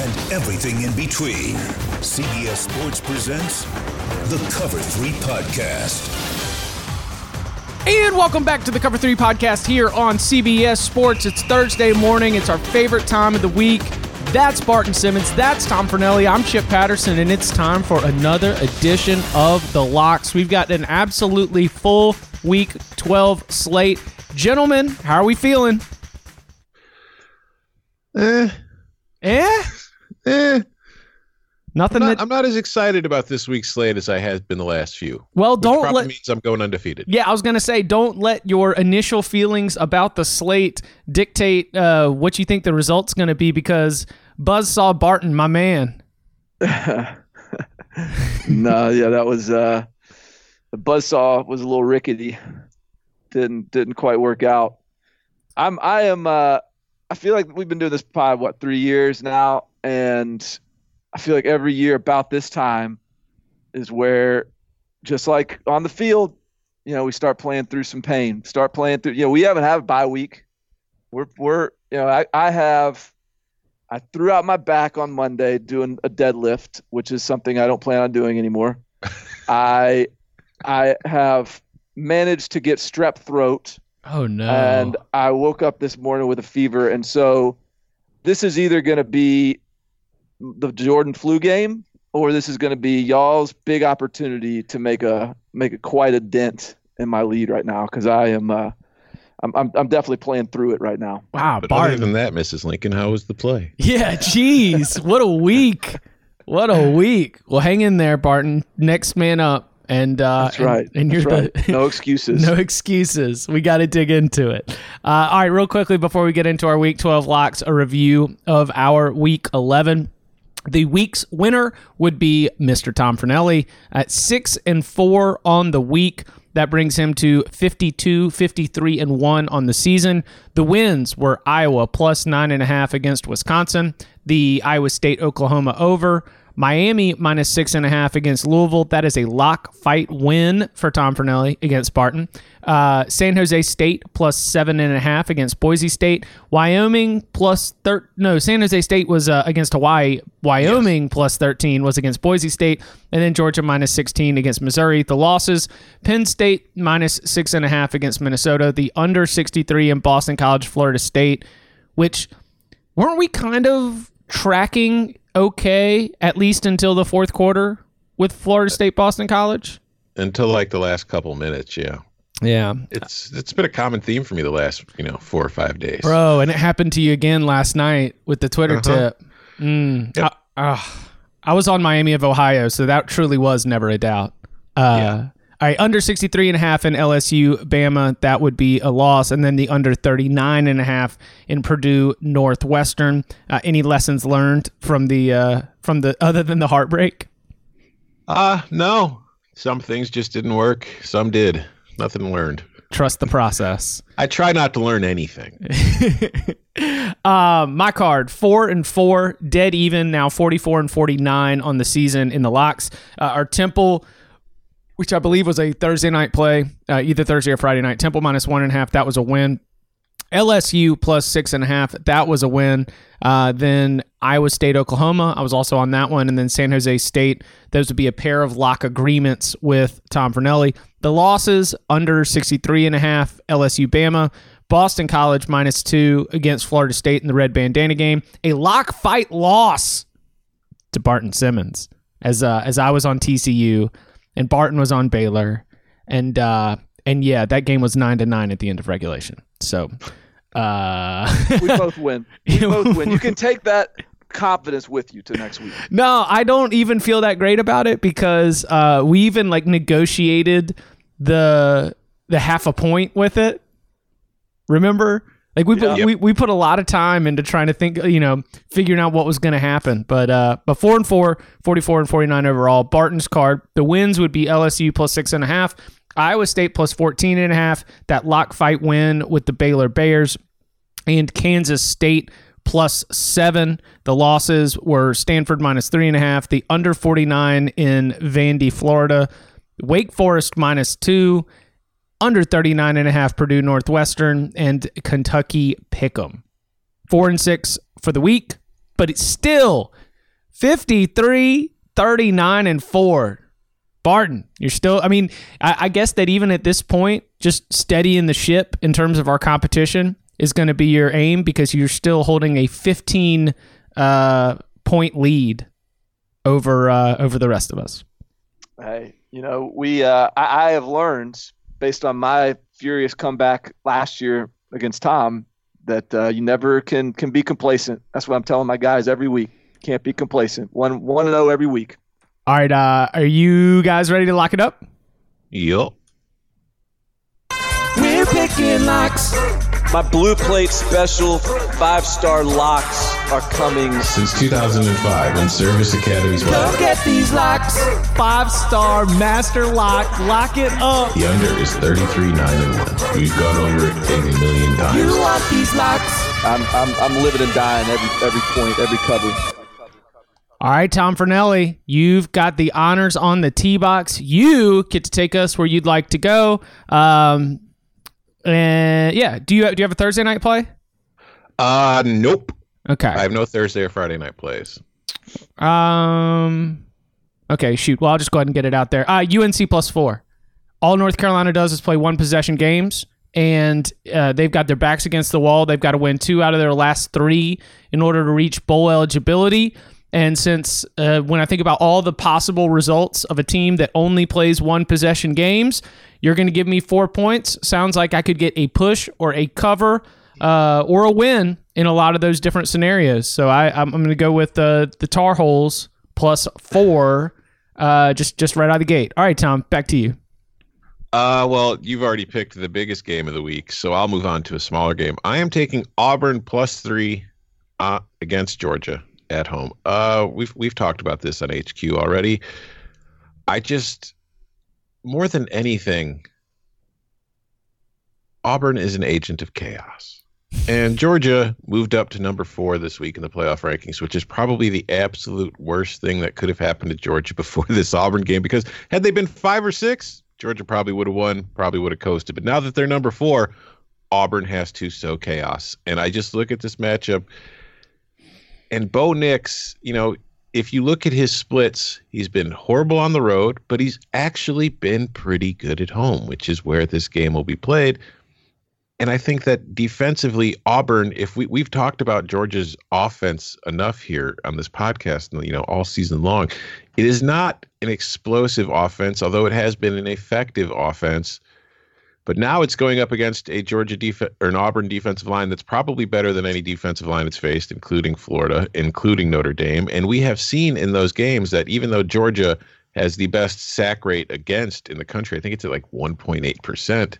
and everything in between, CBS Sports presents the Cover 3 podcast. And welcome back to the Cover 3 podcast here on CBS Sports. It's Thursday morning. It's our favorite time of the week. That's Barton Simmons. That's Tom Fornelli. I'm Chip Patterson, and it's time for another edition of The Locks. We've got an absolutely full week 12 slate. Gentlemen, how are we feeling? Eh, Eh? Eh. Nothing I'm not, that. I'm not as excited about this week's slate as I have been the last few. well, don't probably let. means I'm going undefeated. Yeah, I was going to say, don't let your initial feelings about the slate dictate uh, what you think the result's going to be because Buzzsaw Barton, my man. no, yeah, that was uh the buzzsaw was a little rickety. Didn't didn't quite work out. I'm I am uh I feel like we've been doing this pod what three years now, and I feel like every year about this time is where just like on the field, you know, we start playing through some pain. Start playing through you know, we haven't had a bye week. We're we're you know, I, I have I threw out my back on Monday doing a deadlift, which is something I don't plan on doing anymore. I I have managed to get strep throat Oh, no. and I woke up this morning with a fever and so this is either going to be the Jordan flu game or this is going to be y'all's big opportunity to make a make a quite a dent in my lead right now cuz I am uh I'm, I'm I'm definitely playing through it right now. wow, But other Barton. than that, Mrs. Lincoln, how was the play? Yeah, jeez. what a week. What a week. Well, hang in there, Barton. Next man up. And uh That's and- right. And, you're That's right. the No excuses. no excuses. We got to dig into it. Uh, all right, real quickly before we get into our week 12 locks, a review of our week 11. The week's winner would be Mr. Tom Fornelli at 6 and 4 on the week. That brings him to 52, 53, and 1 on the season. The wins were Iowa plus 9.5 against Wisconsin, the Iowa State Oklahoma over, Miami minus 6.5 against Louisville. That is a lock fight win for Tom Fornelli against Spartan. Uh, San Jose State plus 7.5 against Boise State. Wyoming plus thir- No, San Jose State was uh, against Hawaii. Wyoming plus 13 was against Boise State. And then Georgia minus 16 against Missouri. The losses Penn State minus 6.5 against Minnesota. The under 63 in Boston College, Florida State, which weren't we kind of tracking okay, at least until the fourth quarter with Florida State, Boston College? Until like the last couple minutes, yeah. Yeah. It's it's been a common theme for me the last you know four or five days. Bro, and it happened to you again last night with the Twitter Uh-huh. tip. Mm. Yep. I, ah, I was on Miami of Ohio, so that truly was never a doubt. Uh, Yeah. All right, under 63 and a half in LSU, Bama, that would be a loss. And then the under 39 and a half in Purdue Northwestern. Uh, any lessons learned from the, uh, from the, other than the heartbreak? Ah, no. Some things just didn't work. Some did. Nothing learned. Trust the process. I try not to learn anything. Uh, my card four and four, dead even now, forty four and forty nine on the season in the locks. Uh, our Temple which I believe was a Thursday night play, uh, either Thursday or Friday night. Temple minus one and a half. That was a win. LSU plus six and a half. That was a win. Uh, then Iowa State, Oklahoma. I was also on that one. And then San Jose State. Those would be a pair of lock agreements with Tom Fornelli. The losses under 63 and a half. LSU, Bama. Boston College minus two against Florida State in the red bandana game. A lock fight loss to Barton Simmons as uh, as I was on TCU and Barton was on Baylor, and uh, and yeah, that game was nine to nine at the end of regulation. So, uh, We both win. We both win. You can take that confidence with you to next week. no, I don't even feel that great about it because uh, we even like negotiated the the half a point with it. Remember? Like we put, Yeah. we we put a lot of time into trying to think, you know, figuring out what was going to happen. But uh, but four and four, 44 and 49 overall. Barton's card. The wins would be LSU plus six and a half, Iowa State plus 14 and a half, that lock fight win with the Baylor Bears, and Kansas State plus seven. The losses were Stanford minus three and a half, the under 49 in Vandy, Florida, Wake Forest minus two, under 39 and a half Purdue Northwestern, and Kentucky Pick'em. Four and six for the week, but it's still 53, 39, and four. Barton, you're still, I mean, I, I guess that even at this point, just steadying the ship in terms of our competition is going to be your aim because you're still holding a 15 uh, point lead over uh, over the rest of us. Hey, you know, we uh, I, I have learned based on my furious comeback last year against Tom that uh, you never can can be complacent. That's what I'm telling my guys every week. Can't be complacent. One one and zero every week. All right, uh, are you guys ready to lock it up? Yup. We're picking locks. My blue plate special five star locks are coming. Since 2005, when Service Academy's Come get these locks. Five star master lock. Lock it up. The under is 33 9 and 1. We've gone over it a million times. You want these locks. I'm I'm, I'm living and dying every every point, every cover. All right, Tom Fornelli, you've got the honors on the tee box. You get to take us where you'd like to go. Um, and yeah, do you do you have a Thursday night play? Uh, nope. Okay. I have no Thursday or Friday night plays. Um. Okay, shoot. Well, I'll just go ahead and get it out there. Uh, UNC plus four. All North Carolina does is play one possession games, and uh, they've got their backs against the wall. They've got to win two out of their last three in order to reach bowl eligibility. And since uh, when I think about all the possible results of a team that only plays one possession games, you're going to give me four points. Sounds like I could get a push or a cover uh, or a win in a lot of those different scenarios. So I, I'm, going to go with uh, the Tar Heels plus four, uh, just just right out of the gate. All right, Tom, back to you. Uh, well, you've already picked the biggest game of the week, so I'll move on to a smaller game. I am taking Auburn plus three uh, against Georgia at home. Uh, we've we've talked about this on HQ already. I just more than anything, Auburn is an agent of chaos. And Georgia moved up to number four this week in the playoff rankings, which is probably the absolute worst thing that could have happened to Georgia before this Auburn game. Because had they been five or six, Georgia probably would have won, probably would have coasted. But now that they're number four, Auburn has to sow chaos. And I just look at this matchup, and Bo Nix, you know, if you look at his splits, he's been horrible on the road, but he's actually been pretty good at home, which is where this game will be played. And I think that defensively, Auburn, if we, we've talked about Georgia's offense enough here on this podcast, you know, all season long, it is not an explosive offense, although it has been an effective offense. But now it's going up against a Georgia def- or an Auburn defensive line that's probably better than any defensive line it's faced, including Florida, including Notre Dame. And we have seen in those games that even though Georgia has the best sack rate against in the country, I think it's at like 1.8%.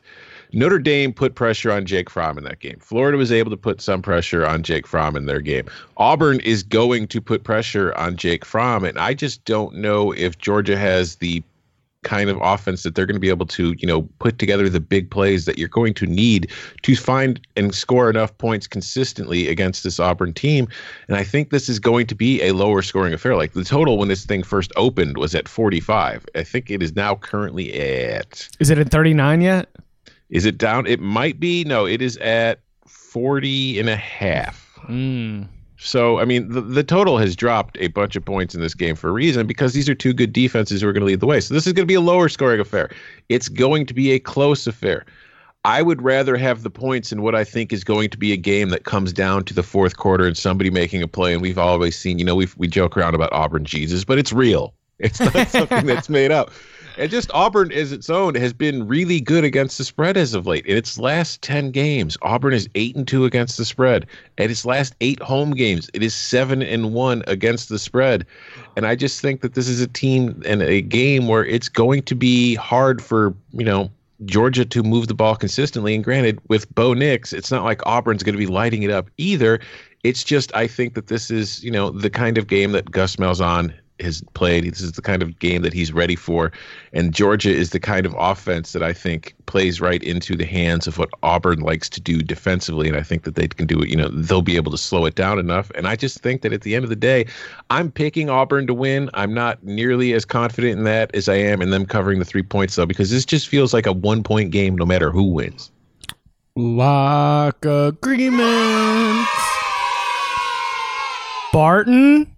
Notre Dame put pressure on Jake Fromm in that game. Florida was able to put some pressure on Jake Fromm in their game. Auburn is going to put pressure on Jake Fromm, and I just don't know if Georgia has the kind of offense that they're going to be able to, you know, put together the big plays that you're going to need to find and score enough points consistently against this Auburn team. And I think this is going to be a lower scoring affair. Like the total when this thing first opened was at 45. I think it is now currently at. Is it at 39 yet? Is it down? It might be. No, it is at 40 and a half. Mm. So, I mean, the, the total has dropped a bunch of points in this game for a reason because these are two good defenses who are going to lead the way. So, this is going to be a lower scoring affair. It's going to be a close affair. I would rather have the points in what I think is going to be a game that comes down to the fourth quarter and somebody making a play. And we've always seen, you know, we we joke around about Auburn Jesus, but it's real. It's not something that's made up. And just Auburn as its own has been really good against the spread as of late. In its last 10 games, Auburn is 8 and 2 against the spread. At its last 8 home games, it is 7 and 1 against the spread. And I just think that this is a team and a game where it's going to be hard for, you know, Georgia to move the ball consistently. And granted, with Bo Nix, it's not like Auburn's going to be lighting it up either. It's just I think that this is, you know, the kind of game that Gus Malzahn has played. This is the kind of game that he's ready for. And Georgia is the kind of offense that I think plays right into the hands of what Auburn likes to do defensively. And I think that they can do it, you know, they'll be able to slow it down enough. And I just think that at the end of the day, I'm picking Auburn to win. I'm not nearly as confident in that as I am in them covering the three points, though, because this just feels like a one point game no matter who wins. Lock agreement. Barton?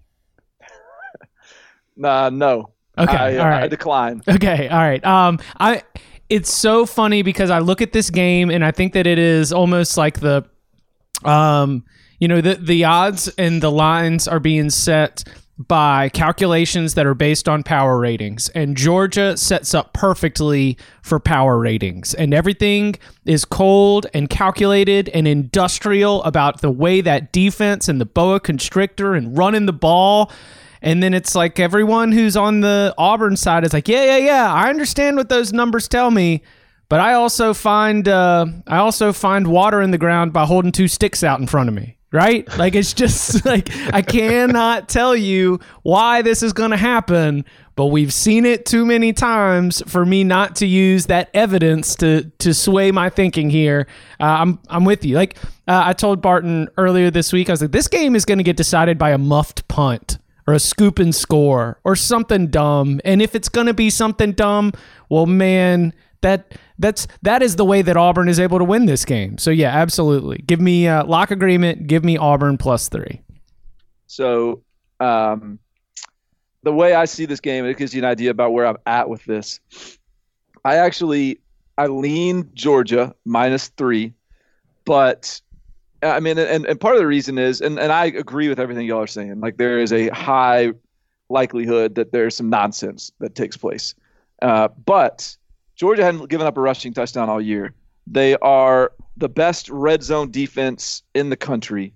Nah, no. Okay, I, uh, all right. I decline. Okay, all right. Um, I it's so funny because I look at this game and I think that it is almost like the, um, you know, the the odds and the lines are being set by calculations that are based on power ratings, and Georgia sets up perfectly for power ratings, and everything is cold and calculated and industrial about the way that defense and the boa constrictor and running the ball. And then it's like everyone who's on the Auburn side is like, yeah, yeah, yeah, I understand what those numbers tell me, but I also find uh, I also find water in the ground by holding two sticks out in front of me. Right? Like it's just like I cannot tell you why this is going to happen, but we've seen it too many times for me not to use that evidence to to sway my thinking here. Uh, I'm I'm with you. Like uh, I told Barton earlier this week, I was like, this game is going to get decided by a muffed punt or a scoop and score or something dumb. And if it's going to be something dumb, well, man, that that's that is the way that Auburn is able to win this game. So yeah, absolutely. Give me uh, lock agreement. Give me Auburn plus three. So, um, the way I see this game, it gives you an idea about where I'm at with this. I actually I lean Georgia minus three, but I mean, and, and part of the reason is, and, and I agree with everything y'all are saying. Like there is a high likelihood that there's some nonsense that takes place. Uh, but Georgia hadn't given up a rushing touchdown all year. They are the best red zone defense in the country.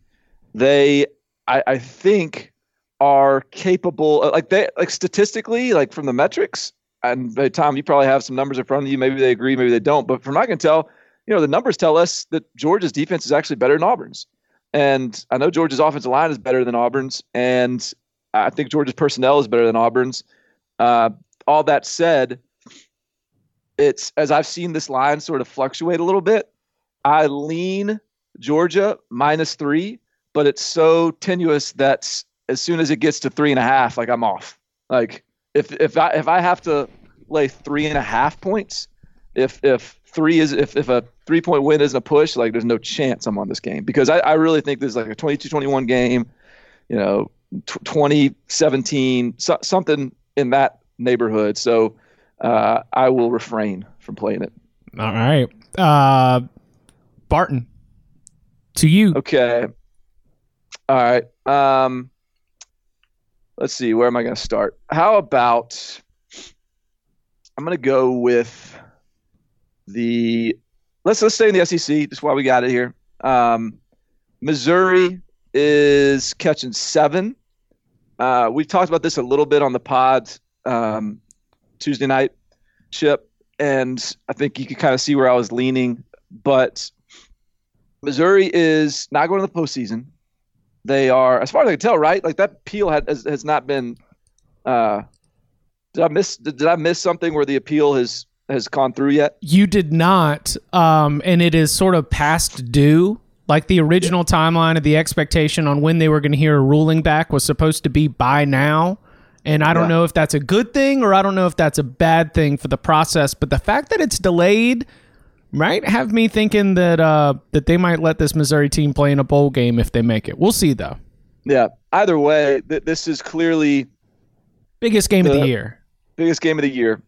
They, I, I think, are capable. uh, Like they, like statistically, like from the metrics. And Tom, you probably have some numbers in front of you. Maybe they agree, maybe they don't. But from what I can tell, you know, the numbers tell us that Georgia's defense is actually better than Auburn's. And I know Georgia's offensive line is better than Auburn's, and I think Georgia's personnel is better than Auburn's. Uh, all that said, it's as I've seen this line sort of fluctuate a little bit. I lean Georgia minus three, but it's so tenuous that as soon as it gets to three and a half, like I'm off. Like if if I if I have to lay three and a half points, if if three is if, if a three point win isn't a push, like there's no chance I'm on this game because I, I really think this is like a 22-21 game, you know, t- 2017, so, something in that neighborhood. So uh, I will refrain from playing it. All right, uh, Barton, to you. Okay. All right. Um, let's see. Where am I going to start? How about I'm going to go with the let's let's stay in the SEC That's why we got it here. Um, Missouri is catching seven. Uh, we've talked about this a little bit on the pod um, Tuesday night, Chip, and I think you can kind of see where I was leaning. But Missouri is not going to the postseason. They are, as far as I can tell, right? Like that appeal has, has not been uh, Did I miss? Did I miss something where the appeal has has gone through yet? You did not, um, and it is sort of past due. Like the original timeline of the expectation on when they were going to hear a ruling back was supposed to be by now. And I don't Yeah. know if that's a good thing or I don't know if that's a bad thing for the process. But the fact that it's delayed might have me thinking that uh, that they might let this Missouri team play in a bowl game if they make it. We'll see though. Yeah. Either way, th- this is clearly Biggest game of the The- year. biggest game of the year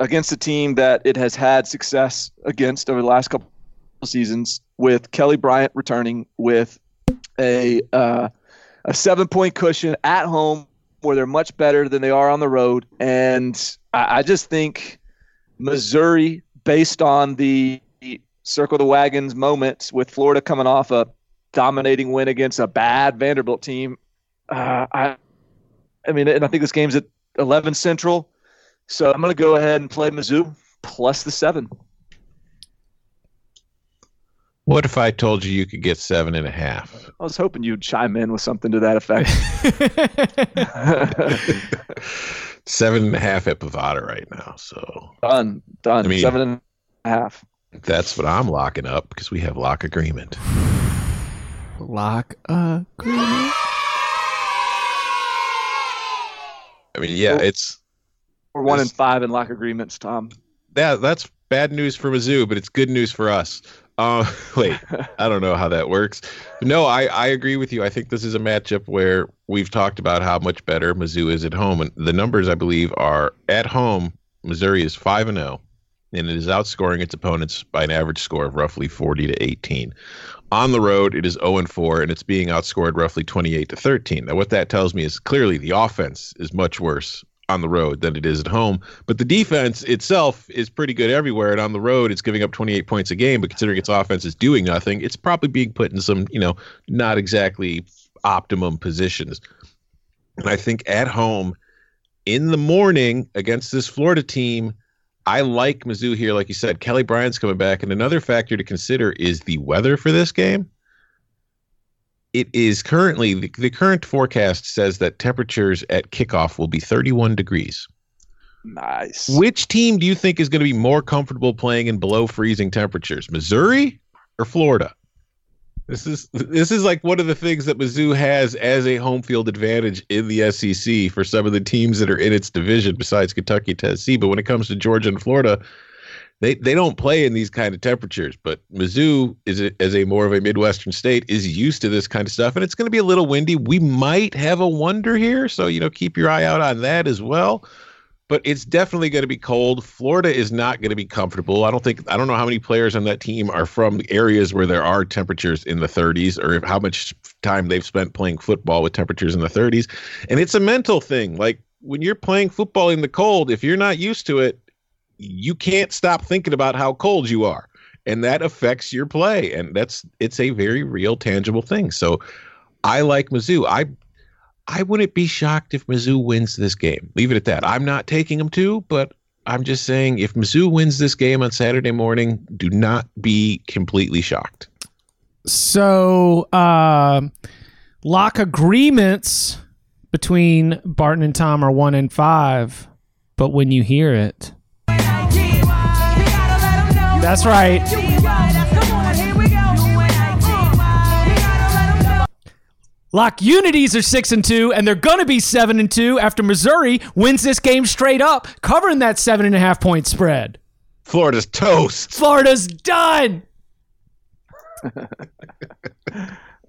against a team that it has had success against over the last couple seasons with Kelly Bryant returning with a uh, a seven point cushion at home where they're much better than they are on the road. And I, I just think Missouri based on the circle the wagons moments with Florida coming off a dominating win against a bad Vanderbilt team uh, I I mean and I think this game's at 11 Central so I'm going to go ahead and play Mizzou plus the seven. What if I told you you could get seven and a half? I was hoping you'd chime in with something to that effect. seven and a half at Bovada right now. So done, done. I mean- seven and a half. that's what I'm locking up because we have lock agreement. Lock agreement. I mean, yeah, it's We're one in five in lock agreements, Tom. that that's bad news for Mizzou, but it's good news for us. Uh, wait, I don't know how that works. No, I, I agree with you. I think this is a matchup where we've talked about how much better Mizzou is at home, and the numbers I believe are at home. Missouri is five and zero, and it is outscoring its opponents by an average score of roughly forty to eighteen. On the road, it is zero and four, and it's being outscored roughly twenty-eight to thirteen. Now, what that tells me is clearly the offense is much worse on the road than it is at home. But the defense itself is pretty good everywhere. And on the road, it's giving up 28 points a game. But considering its offense is doing nothing, it's probably being put in some, you know, not exactly optimum positions. And I think at home in the morning against this Florida team, I like Mizzou here. Like you said, Kelly Bryant's coming back. And another factor to consider is the weather for this game. It is currently, the, the current forecast says that temperatures at kickoff will be 31 degrees. Nice. Which team do you think is going to be more comfortable playing in below freezing temperatures, Missouri or Florida? This is this is like one of the things that Mizzou has as a home field advantage in the SEC for some of the teams that are in its division besides Kentucky Tennessee. But when it comes to Georgia and Florida, they they don't play in these kind of temperatures. But Mizzou is a, as a more of a Midwestern state is used to this kind of stuff, and it's going to be a little windy. We might have a wonder here, so you know keep your eye out on that as well but it's definitely going to be cold. Florida is not going to be comfortable. I don't think I don't know how many players on that team are from areas where there are temperatures in the 30s or how much time they've spent playing football with temperatures in the 30s. And it's a mental thing. Like when you're playing football in the cold, if you're not used to it, you can't stop thinking about how cold you are. And that affects your play and that's it's a very real tangible thing. So I like Mizzou. I I wouldn't be shocked if Mizzou wins this game. Leave it at that. I'm not taking them to, but I'm just saying if Mizzou wins this game on Saturday morning, do not be completely shocked. So, uh, lock agreements between Barton and Tom are one and five, but when you hear it, that's right. Lock Unities are six and two, and they're gonna be seven and two after Missouri wins this game straight up, covering that seven and a half point spread. Florida's toast. Florida's done.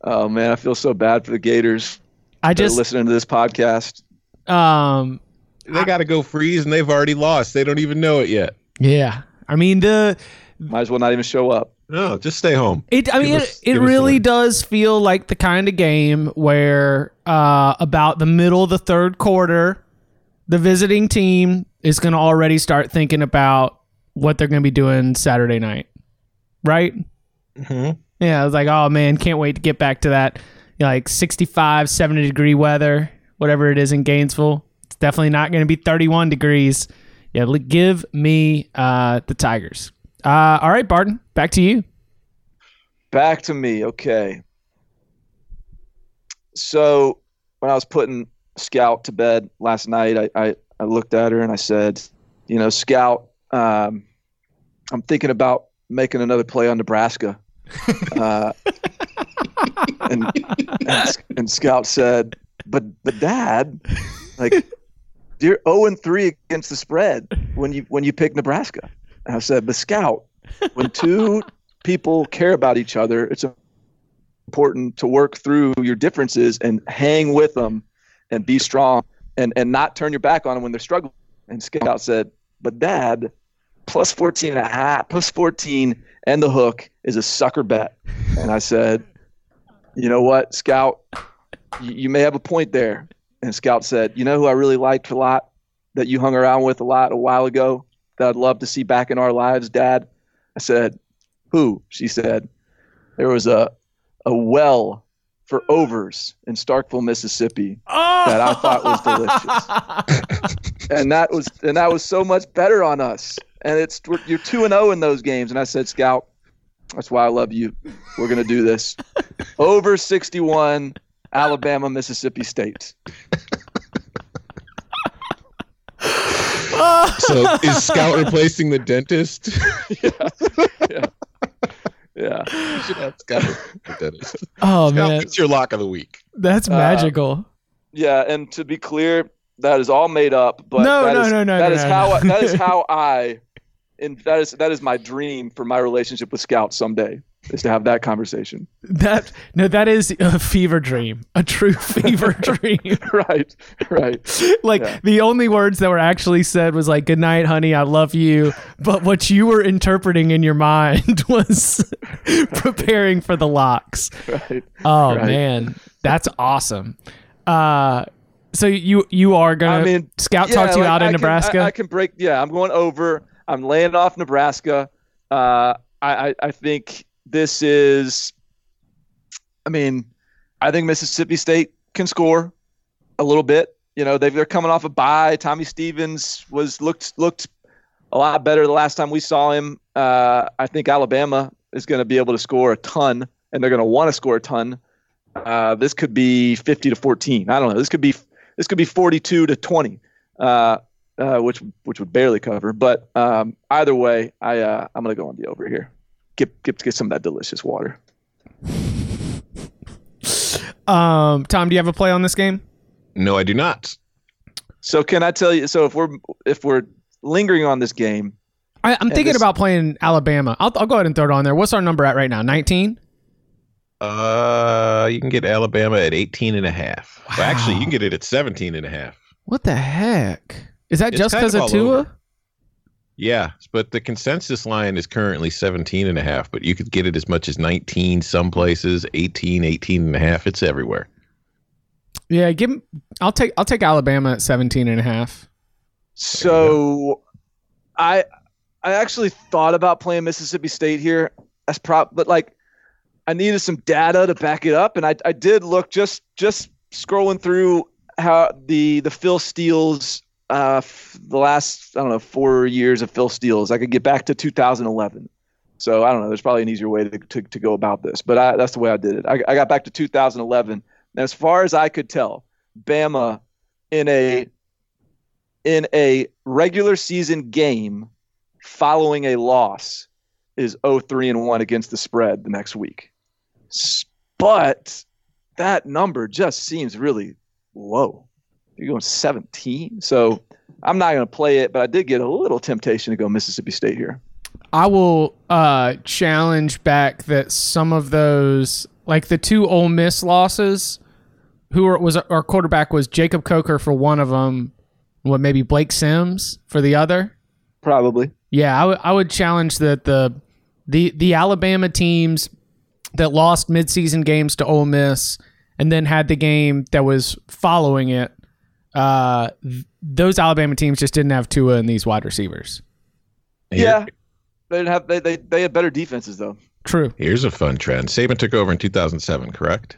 Oh man, I feel so bad for the Gators I just listening to this podcast. um They got to go freeze, and they've already lost. They don't even know it yet. yeah. I mean the Might as well not even show up. No, just stay home. It, I mean, Give it, us- it give us the really does feel like the kind of game where, uh, about the middle of the third quarter, the visiting team is going to already start thinking about what they're going to be doing Saturday night, right? Mhm. Yeah, I was like, oh man, can't wait to get back to that, like 65, 70 degree weather, whatever it is in Gainesville. It's definitely not going to be 31 degrees. Yeah, give me uh, the Tigers. Uh, all right, Barton, back to you. Back to me. Okay. So when I was putting Scout to bed last night, I, I, I looked at her and I said, you know, Scout, um, I'm thinking about making another play on Nebraska. Uh, and, and and Scout said, but but Dad, like you're 0 and 3 against the spread when you when you pick Nebraska. And I said, but Scout, when two people care about each other, it's important to work through your differences and hang with them and be strong and and not turn your back on them when they're struggling. And Scout said, but Dad, plus 14 and a half, plus 14 and the hook is a sucker bet. And I said, you know what, Scout, you, you may have a point there. And Scout said, you know who I really liked a lot that you hung around with a lot a while ago that I'd love to see back in our lives, Dad? I said, who? She said, there was a, a well for overs in Starkville, Mississippi oh. that I thought was delicious. and that was and that was so much better on us. And it's you're two and zero in those games. And I said, Scout, that's why I love you. We're gonna do this. Over sixty one, Alabama, Mississippi State. So is Scout replacing the dentist? Yeah. Yeah. You should have Scout the dentist. Oh Scout, man, what's your lock of the week? that's Uh, magical. Yeah, and to be clear, that is all made up. But No, that no, is- no, no, that no, is no, how no. I, that is how I, and that is that is my dream for my relationship with Scout someday is to have that conversation. That no, that is a fever dream, a true fever dream. right, right. like Yeah. the only words that were actually said was like "Good night, honey, I love you," but what you were interpreting in your mind was preparing for the locks. Right. Oh Right. man, that's awesome. Uh, so you you are gonna I mean, scout Yeah, talk to you like, out in can- Nebraska? I, I can break. Yeah, I'm going over. I'm laying off Nebraska. Uh, I, I I think this is. I mean, I think Mississippi State can score a little bit. You know, they they're coming off a bye. Tommy Stevens was looked looked a lot better the last time we saw him. Uh, I think Alabama is going to be able to score a ton, and they're going to want to score a ton. Uh, this could be 50 to 14. I don't know. This could be this could be 42 to 20, uh, uh, which which would barely cover. But um, either way, I uh, I'm going to go on the over here. Get get get some of that delicious water. um, Tom, do you have a play on this game? No, I do not. So can I tell you? So if we're if we're lingering on this game, I, I'm thinking this- about playing Alabama. I'll, I'll go ahead and throw it on there. What's our number at right now? 19. Uh, you can get Alabama at 18 and a half. Well, actually, you can get it at 17 and a half. What the heck? Is that It's just because of of Tua? over. Yeah, but the consensus line is currently 17 and a half, but you could get it as much as 19 some places, 18, 18 and a half. It's everywhere. Yeah, give. 'em- I'll take. I'll take Alabama at 17 and a half. So I I actually thought about playing Mississippi State here. as prop but like I needed some data to back it up and I I did look just just scrolling through how the the Phil Steele's uh f- the last I don't know 4 years of Phil Steele's. I could get back to 2011. So I don't know. There's probably an easier way to, to, to go about this, but I, that's the way I did it. I, I got back to 2011, and as far as I could tell, Bama in a in a regular season game following a loss is 0-3 and 1 against the spread the next week. But that number just seems really low. You're going 17. So I'm not going to play it, but I did get a little temptation to go Mississippi State here. I will uh, challenge back that some of those, like the two Ole Miss losses, who were, was our quarterback was Jacob Coker for one of them, what maybe Blake Sims for the other. Probably. Yeah, I would- I would challenge that the the the Alabama teams that lost midseason games to Ole Miss and then had the game that was following it. Uh, th- those Alabama teams just didn't have Tua and these wide receivers. Yeah. They didn't have they, they, they had better defenses though. True. Here's a fun trend. Saban took over in 2007, correct?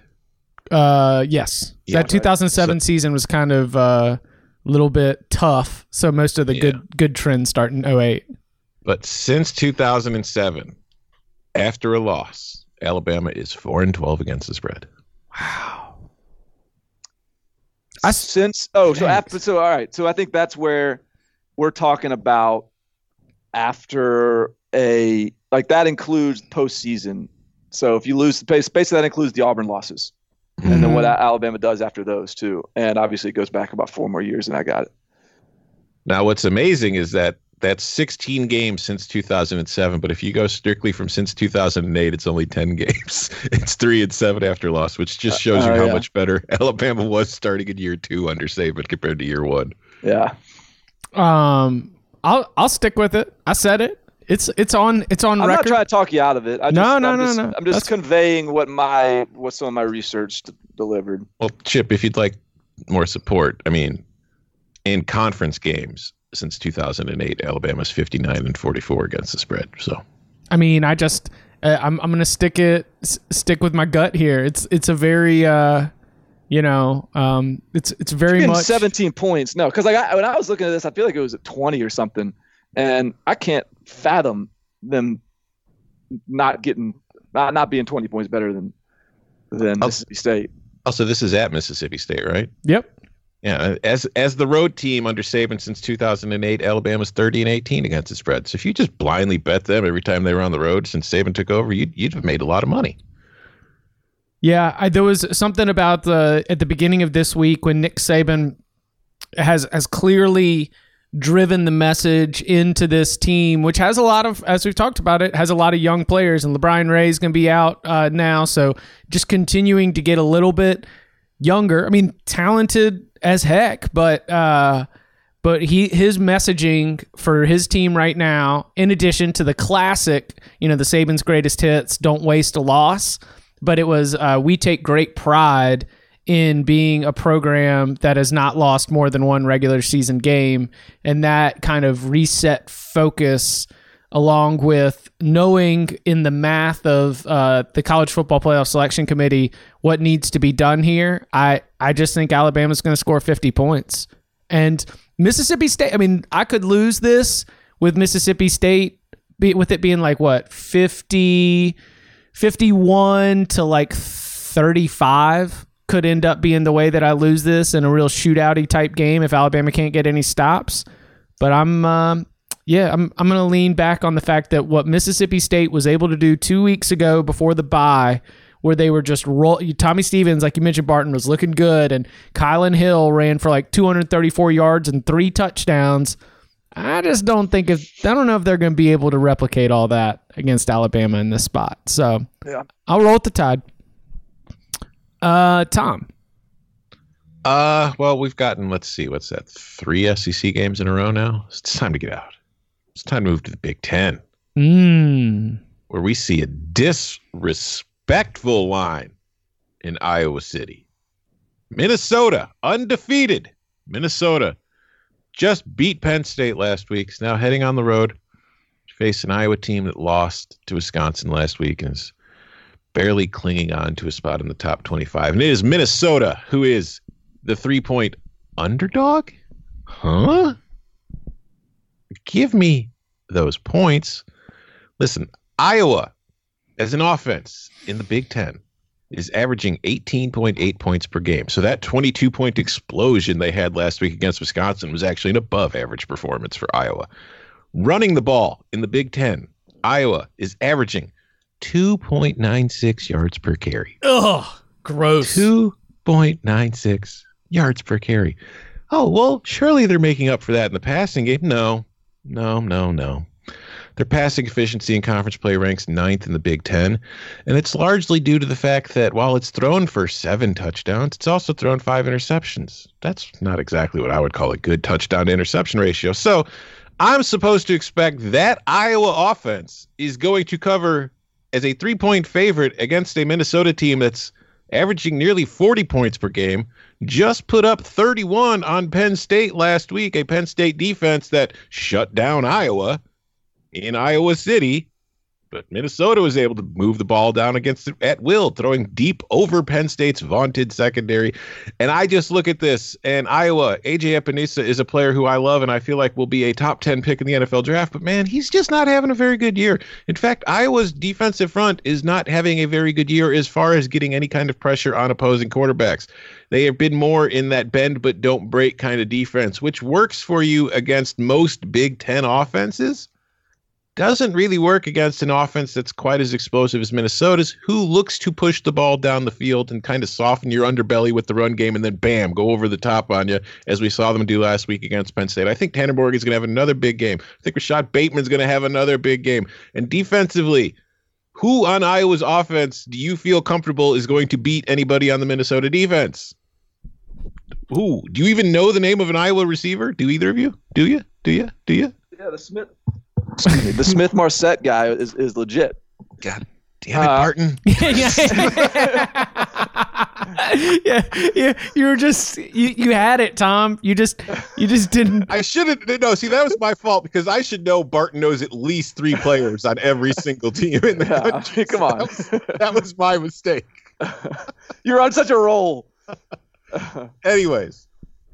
Uh, yes. Yeah, that 2007 season was kind of a uh, little bit tough. So most of the Yeah. good good trends start in 08. But since 2007, after a loss, Alabama is 4 and 12 against the spread. I I s- since oh so Thanks. after so all right so I think that's where we're talking about after a like that includes postseason. So if you lose the pace, basically that includes the Auburn losses, and then what Mm-hmm. Alabama does after those too. And obviously it goes back about four more years, and I got it. Now, what's amazing is that that's 16 games since 2007. But if you go strictly from since 2008, it's only 10 games. it's three and seven after loss, which just shows you Oh, how yeah. much better Alabama was starting in year two under Saban compared to year one. Yeah. Um, I'll I'll stick with it. I said it. It's it's on it's on I'm not record. trying to talk you out of it. I just, No, no, I'm no, just, no. I'm just That's- conveying what my what some of my research d- delivered. Well, Chip, if you'd like more support, I mean, in conference games since 2008, Alabama's 59 and 44 against the spread. So I mean, I just uh, I'm I'm gonna stick it s- stick with my gut here. It's it's a very uh, you know, um, it's it's very Getting much 17 points. No, because like I, when I was looking at this, I feel like it was at 20 or something, and I can't fathom them not getting not not being 20 points better than than Oh. Mississippi State. also this is at Mississippi State, right? Yep. Yeah, as as the road team under Saban since 2008, Alabama's 30 and 18 against the spread. So if you just blindly bet them every time they were on the road since Saban took over, you'd you'd have made a lot of money. Yeah, I, there was something about the at the beginning of this week when Nick Saban has has clearly driven the message into this team, which has a lot of, as we've talked about it, has a lot of young players, and LaBryan Ray is going to be out uh, now, so just continuing to get a little bit younger. I mean, talented as heck, but uh, but he his messaging for his team right now, in addition to the classic, you know, the Saban's greatest hits, "Don't waste a loss," but it was uh, we take great pride in being a program that has not lost more than one regular season game, and that kind of reset focus. Along with knowing in the math of uh, the college football playoff selection committee what needs to be done here, I, I just think Alabama's going to score 50 points. And Mississippi State, I mean, I could lose this with Mississippi State, with it being like what, 50, 51 to like 35 could end up being the way that I lose this in a real shootouty type game if Alabama can't get any stops. But I'm, um, yeah, I'm, I'm going to lean back on the fact that what Mississippi State was able to do two weeks ago before the bye where they were just roll. Tommy Stevens, like you mentioned, Barton was looking good, and Kylin Hill ran for like 234 yards and three touchdowns. I just don't think if I don't know if they're going to be able to replicate all that against Alabama in this spot. So Yeah. I'll roll with the tide. Uh, Tom. Uh, well, we've gotten let's see, what's that? Three SEC games in a row now. It's time to get out. It's time to move to the Big Ten, Mm. where we see a disrespectful line in Iowa City. Minnesota, undefeated. Minnesota just beat Penn State last week. Is now heading on the road to face an Iowa team that lost to Wisconsin last week and is barely clinging on to a spot in the top 25. And it is Minnesota who is the three point underdog? Huh? Give me those points. Listen, Iowa as an offense in the Big Ten is averaging 18.8 points per game. So that 22 point explosion they had last week against Wisconsin was actually an above average performance for Iowa. Running the ball in the Big Ten, Iowa is averaging 2.96 yards per carry. Ugh, gross. 2.96 yards per carry. Oh, well, surely they're making up for that in the passing game. No, no, no, no. Their passing efficiency in conference play ranks ninth in the Big Ten. And it's largely due to the fact that while it's thrown for seven touchdowns, it's also thrown five interceptions. That's not exactly what I would call a good touchdown to interception ratio. So I'm supposed to expect that Iowa offense is going to cover as a three point favorite against a Minnesota team that's averaging nearly 40 points per game, just put up 31 on Penn State last week, a Penn State defense that shut down Iowa in Iowa City. But Minnesota was able to move the ball down against it at will, throwing deep over Penn State's vaunted secondary. And I just look at this, and Iowa, AJ Epenesa is a player who I love, and I feel like will be a top 10 pick in the NFL draft. But man, he's just not having a very good year. In fact, Iowa's defensive front is not having a very good year as far as getting any kind of pressure on opposing quarterbacks. They have been more in that bend but don't break kind of defense, which works for you against most Big Ten offenses doesn't really work against an offense that's quite as explosive as Minnesota's, who looks to push the ball down the field and kind of soften your underbelly with the run game and then bam, go over the top on you, as we saw them do last week against Penn State. I think Tanner Morgan is going to have another big game. I think Rashod Bateman's going to have another big game. And defensively, who on Iowa's offense do you feel comfortable is going to beat anybody on the Minnesota defense? Who? Do you even know the name of an Iowa receiver? Do either of you? Do you? Do you? Do you? Yeah, the Smith. Excuse me. The Smith Marsette guy is, is legit. God damn it, Uh, Barton. yeah, yeah, you were just you, you had it, Tom. You just you just didn't. I shouldn't. No, see, that was my fault because I should know Barton knows at least three players on every single team in the Yeah, country. come on. That was, that was my mistake. You're on such a roll. Anyways,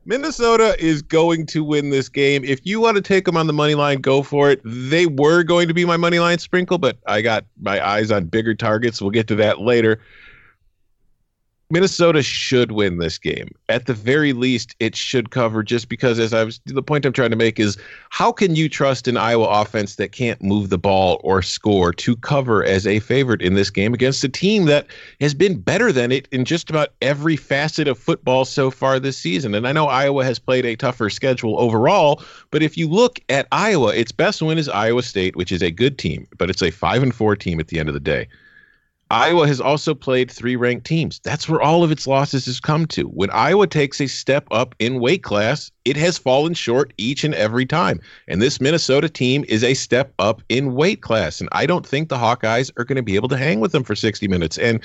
Minnesota is going to win this game. If you want to take them on the money line, go for it. They were going to be my money line sprinkle, but I got my eyes on bigger targets. We'll get to that later. Minnesota should win this game. At the very least, it should cover just because as I was the point I'm trying to make is how can you trust an Iowa offense that can't move the ball or score to cover as a favorite in this game against a team that has been better than it in just about every facet of football so far this season. And I know Iowa has played a tougher schedule overall, but if you look at Iowa, its best win is Iowa State, which is a good team, but it's a 5 and 4 team at the end of the day. Iowa has also played three ranked teams. That's where all of its losses has come to. When Iowa takes a step up in weight class, it has fallen short each and every time. And this Minnesota team is a step up in weight class. And I don't think the Hawkeyes are going to be able to hang with them for 60 minutes. And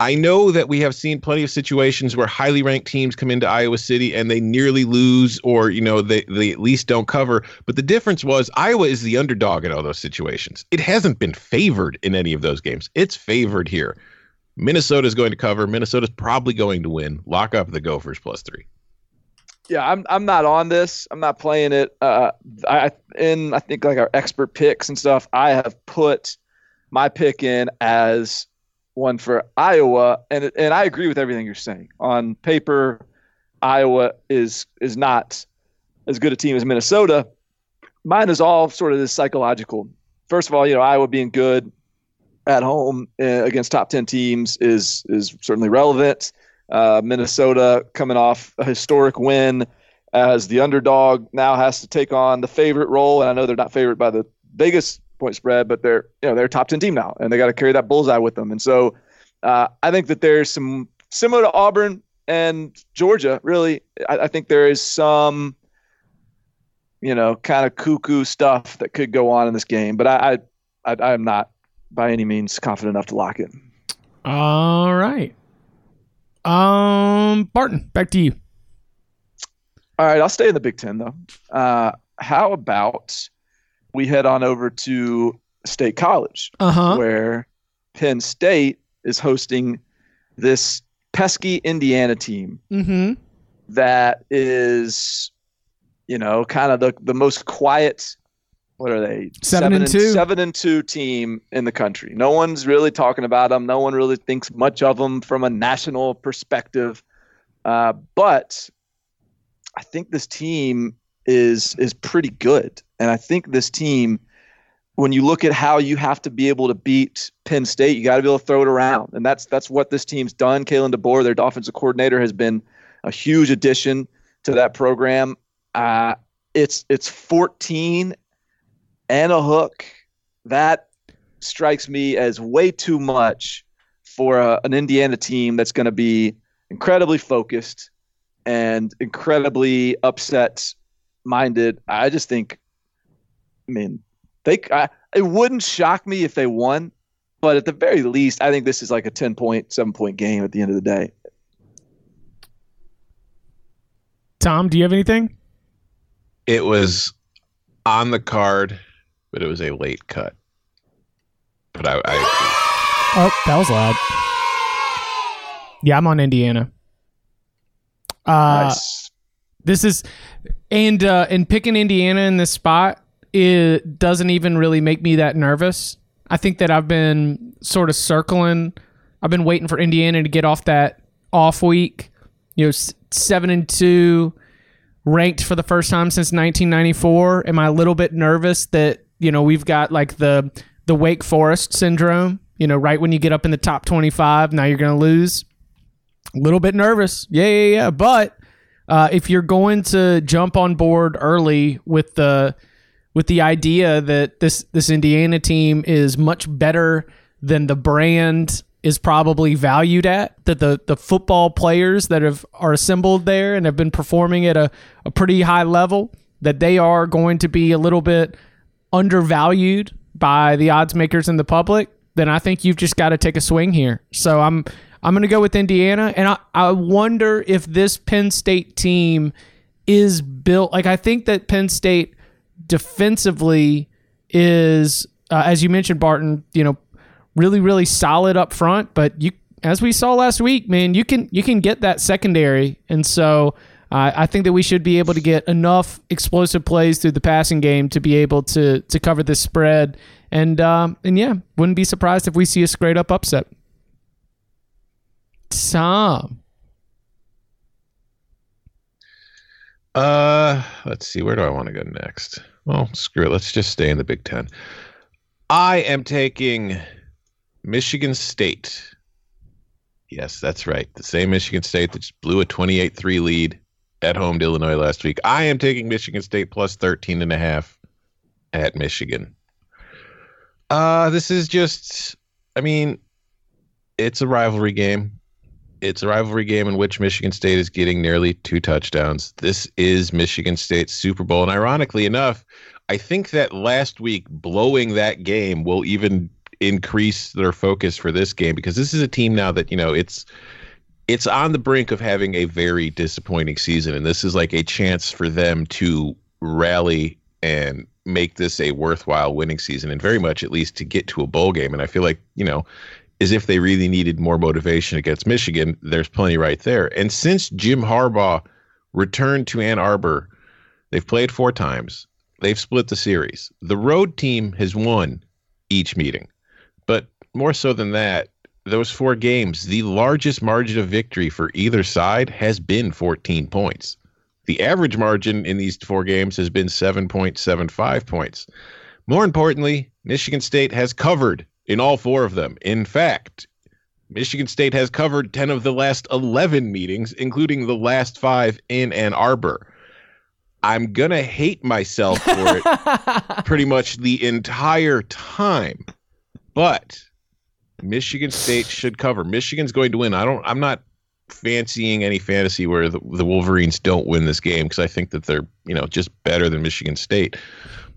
I know that we have seen plenty of situations where highly ranked teams come into Iowa City and they nearly lose or, you know, they, they at least don't cover. But the difference was Iowa is the underdog in all those situations. It hasn't been favored in any of those games. It's favored here. Minnesota is going to cover. Minnesota's probably going to win. Lock up the Gophers plus three. Yeah, I'm I'm not on this. I'm not playing it. Uh, I in I think like our expert picks and stuff. I have put my pick in as one for Iowa, and and I agree with everything you're saying. On paper, Iowa is is not as good a team as Minnesota. Mine is all sort of this psychological. First of all, you know Iowa being good at home uh, against top ten teams is is certainly relevant. Uh, Minnesota coming off a historic win as the underdog now has to take on the favorite role, and I know they're not favored by the Vegas point spread, but they're you know they're a top ten team now, and they got to carry that bullseye with them. And so uh, I think that there's some similar to Auburn and Georgia. Really, I, I think there is some you know kind of cuckoo stuff that could go on in this game, but I I, I am not by any means confident enough to lock it. All right. Um, Barton, back to you. All right, I'll stay in the Big Ten though. Uh, how about we head on over to State College, Uh huh. where Penn State is hosting this pesky Indiana team Mm-hmm. that is, you know, kind of the the most quiet. What are they? Seven and two. Seven and two team in the country. No one's really talking about them. No one really thinks much of them from a national perspective. Uh, but I think this team is is pretty good, and I think this team, when you look at how you have to be able to beat Penn State, you got to be able to throw it around, and that's that's what this team's done. Kalen DeBoer, their offensive coordinator, has been a huge addition to that program. Uh, it's it's 14 and a hook. That strikes me as way too much for a, an Indiana team that's going to be incredibly focused and incredibly upset minded. I just think, I mean, they. I, it wouldn't shock me if they won, but at the very least, I think this is like a 10 point, seven point game at the end of the day. Tom, do you have anything? It was on the card, but it was a late cut. but I, I Oh, that was loud. Yeah, I'm on Indiana. Uh, Nice. This is and uh and picking Indiana in this spot it doesn't even really make me that nervous. I think that I've been sort of circling I've been waiting for Indiana to get off that off week. You know, 7 and 2 ranked for the first time since 1994. Am I a little bit nervous that, you know, we've got like the the Wake Forest syndrome, you know, right when you get up in the top 25, now you're going to lose? A little bit nervous. Yeah, yeah, yeah, but uh, if you're going to jump on board early with the with the idea that this this Indiana team is much better than the brand is probably valued at, that the the football players that have are assembled there and have been performing at a, a pretty high level, that they are going to be a little bit undervalued by the odds makers in the public, then I think you've just got to take a swing here. So I'm I'm going to go with Indiana, and I, I wonder if this Penn State team is built like I think that Penn State defensively is, uh, as you mentioned, Barton. You know, really really solid up front, but you as we saw last week, man, you can you can get that secondary, and so. Uh, I think that we should be able to get enough explosive plays through the passing game to be able to to cover this spread, and um, and yeah, wouldn't be surprised if we see a straight up upset. Tom, Uh, let's see. Where do I want to go next? Well, screw it. Let's just stay in the Big Ten. I am taking Michigan State. Yes, that's right. The same Michigan State that just blew a 28 3 lead at home to Illinois last week. I am taking Michigan State plus 13 and a half at Michigan. Uh, this is just, I mean, it's a rivalry game. It's a rivalry game in which Michigan State is getting nearly two touchdowns. This is Michigan State's Super Bowl. And ironically enough, I think that last week blowing that game will even increase their focus for this game because this is a team now that, you know, it's it's on the brink of having a very disappointing season and this is like a chance for them to rally and make this a worthwhile winning season and very much at least to get to a bowl game and I feel like, you know, as if they really needed more motivation against Michigan, there's plenty right there. And since Jim Harbaugh returned to Ann Arbor, they've played four times. They've split the series. The road team has won each meeting. But more so than that, those four games, the largest margin of victory for either side has been 14 points. The average margin in these four games has been 7.75 points. More importantly, Michigan State has covered in all four of them. In fact, Michigan State has covered 10 of the last 11 meetings, including the last five in Ann Arbor. I'm going to hate myself for it pretty much the entire time. But Michigan State should cover. Michigan's going to win. I don't I'm not fancying any fantasy where the, the Wolverines don't win this game because I think that they're, you know, just better than Michigan State.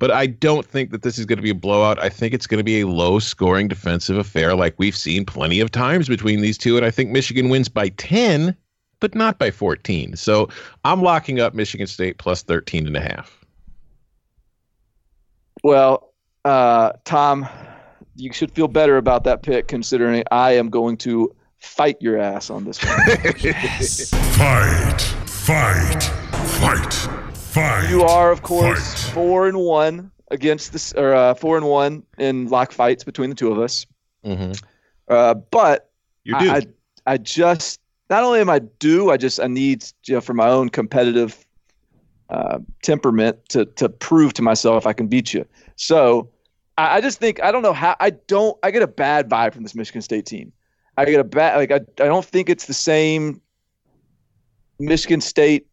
But I don't think that this is going to be a blowout. I think it's going to be a low scoring defensive affair like we've seen plenty of times between these two. And I think Michigan wins by 10, but not by 14. So I'm locking up Michigan State plus 13 and a half. Well, uh, Tom, you should feel better about that pick considering I am going to fight your ass on this one. Fight, fight, fight, fight. you are, of course, Fight. four and one against this, or uh, four and one in lock fights between the two of us. Mm-hmm. Uh, but You do. I, I, I just not only am I due, I just I need you know, for my own competitive uh, temperament to to prove to myself I can beat you. So I, I just think I don't know how I don't I get a bad vibe from this Michigan State team. I get a bad like I I don't think it's the same Michigan State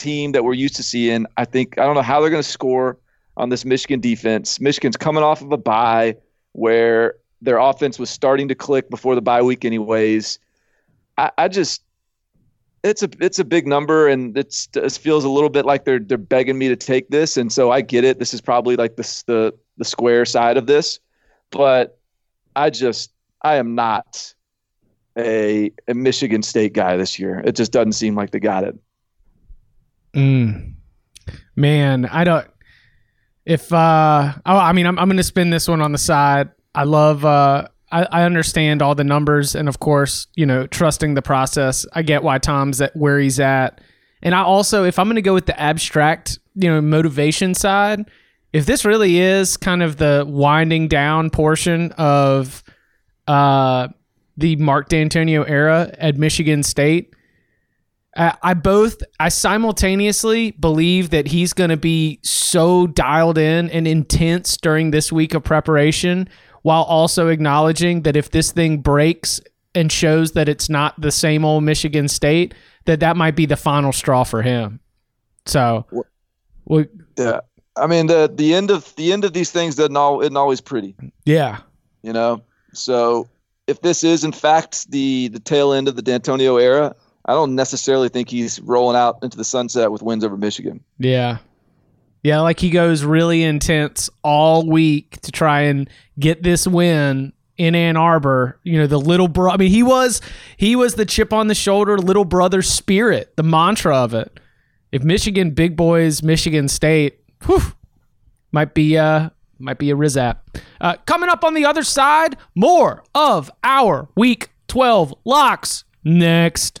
team that we're used to seeing. I think I don't know how they're going to score on this Michigan defense. Michigan's coming off of a bye where their offense was starting to click before the bye week, anyways. I, I just it's a it's a big number, and it's it feels a little bit like they're they're begging me to take this, and so I get it. This is probably like the the square side of this, but I just I am not a a Michigan State guy this year. It just doesn't seem like they got it. Mm. Man, I don't. If uh, oh, I mean, I'm I'm gonna spin this one on the side. I love. Uh, I, I understand all the numbers, and of course, you know, trusting the process. I get why Tom's at where he's at, and I also, if I'm to go with the abstract, you know, motivation side, if this really is kind of the winding down portion of uh, the Mark Dantonio era at Michigan State, I, I both I simultaneously believe that he's going to be so dialed in and intense during this week of preparation, while also acknowledging that if this thing breaks and shows that it's not the same old Michigan State, that that might be the final straw for him. So, well, Yeah. I mean the the end of the end of these things doesn't all isn't always pretty, yeah, you know. So if this is in fact the the tail end of the Dantonio era, I don't necessarily think he's rolling out into the sunset with wins over Michigan. Yeah. Yeah, like he goes really intense all week to try and get this win in Ann Arbor. You know, the little bro I mean, he was he was the chip on the shoulder little brother spirit, the mantra of it. If Michigan big boys, Michigan State, whew, might be uh might be a Rizap. Uh, coming up on the other side, more of our week 12 locks next.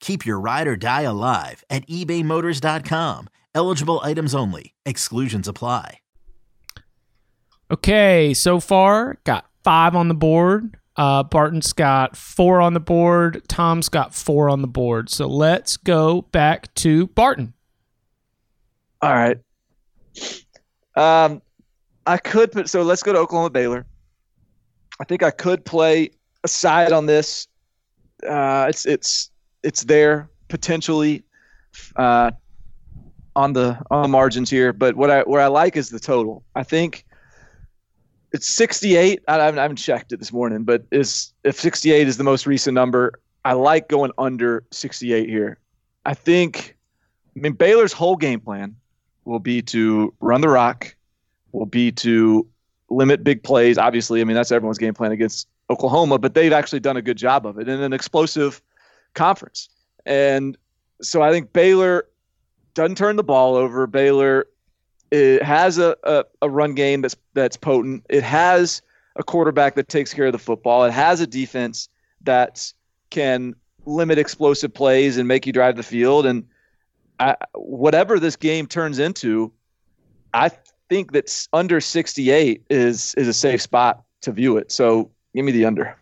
Keep your ride or die alive at ebaymotors.com. Eligible items only. Exclusions apply. Okay, so far got five on the board. Uh, Barton's got four on the board. Tom's got four on the board. So let's go back to Barton. All right. Um, I could put so let's go to Oklahoma Baylor. I think I could play a side on this. Uh, it's it's it's there potentially uh, on the on the margins here, but what I where I like is the total. I think it's 68. I, I haven't- checked it this morning, but is if 68 is the most recent number, I like going under 68 here. I think. I mean Baylor's whole game plan will be to run the rock, will be to limit big plays. Obviously, I mean that's everyone's game plan against Oklahoma, but they've actually done a good job of it in an explosive conference. And so I think Baylor doesn't turn the ball over. Baylor has a, a, a run game that's that's potent. It has a quarterback that takes care of the football. It has a defense that can limit explosive plays and make you drive the field. And I, whatever this game turns into, I think that under 68 is is a safe spot to view it. So give me the under.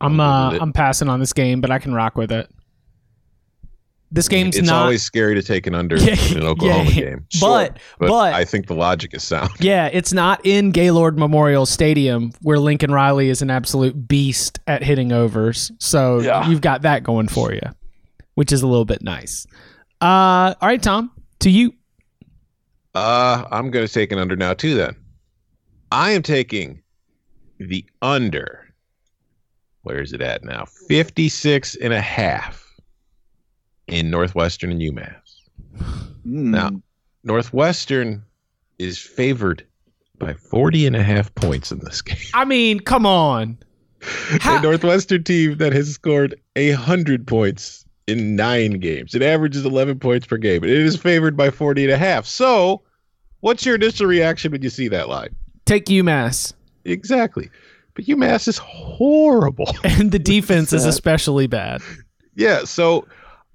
I'm I'm uh, good with it. I'm passing on this game, but I can rock with it. This game's it's not. always scary to take an under Yeah, in an Oklahoma yeah, game. but But, but I think the logic is sound. Yeah, it's not in Gaylord Memorial Stadium where Lincoln Riley is an absolute beast at hitting overs. So Yeah. you've got that going for you, which is a little bit nice. Uh, all right, Tom, to you. Uh, I'm going to take an under now too. Then I am taking the under. Where is it at now? 56 and a half in Northwestern and UMass. Hmm. Now, Northwestern is favored by 40 and a half points in this game. I mean, come on. How- a Northwestern team that has scored a hundred points in nine games. It averages 11 points per game, and It is favored by 40 and a half. So, what's your initial reaction when you see that line? Take UMass. Exactly. But UMass is horrible. And the defense is especially bad. yeah. So,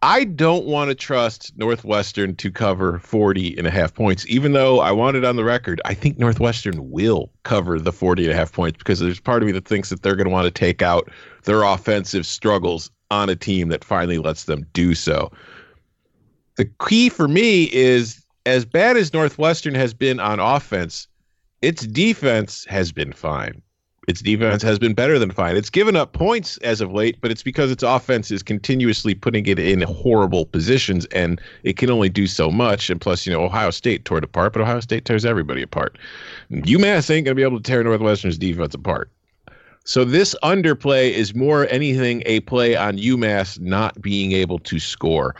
I don't want to trust Northwestern to cover 40 and a half points, even though I want it on the record. I think Northwestern will cover the 40 and a half points because there's part of me that thinks that they're going to want to take out their offensive struggles on a team that finally lets them do so. The key for me is as bad as Northwestern has been on offense, its defense has been fine. Its defense has been better than fine. It's given up points as of late, but it's because its offense is continuously putting it in horrible positions, and it can only do so much. And plus, you know, Ohio State tore it apart, but Ohio State tears everybody apart. UMass ain't going to be able to tear Northwestern's defense apart. So this underplay is more anything a play on UMass not being able to score.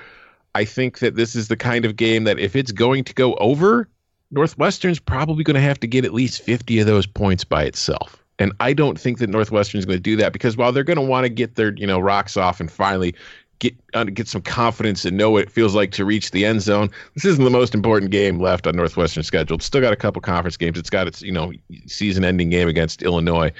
I think that this is the kind of game that if it's going to go over, Northwestern's probably going to have to get at least 50 of those points by itself. And I don't think that Northwestern is going to do that because while they're going to want to get their, you know, rocks off and finally get uh, get some confidence and know what it feels like to reach the end zone, this isn't the most important game left on Northwestern's schedule. It's still got a couple conference games. It's got its, you know, season-ending game against Illinois.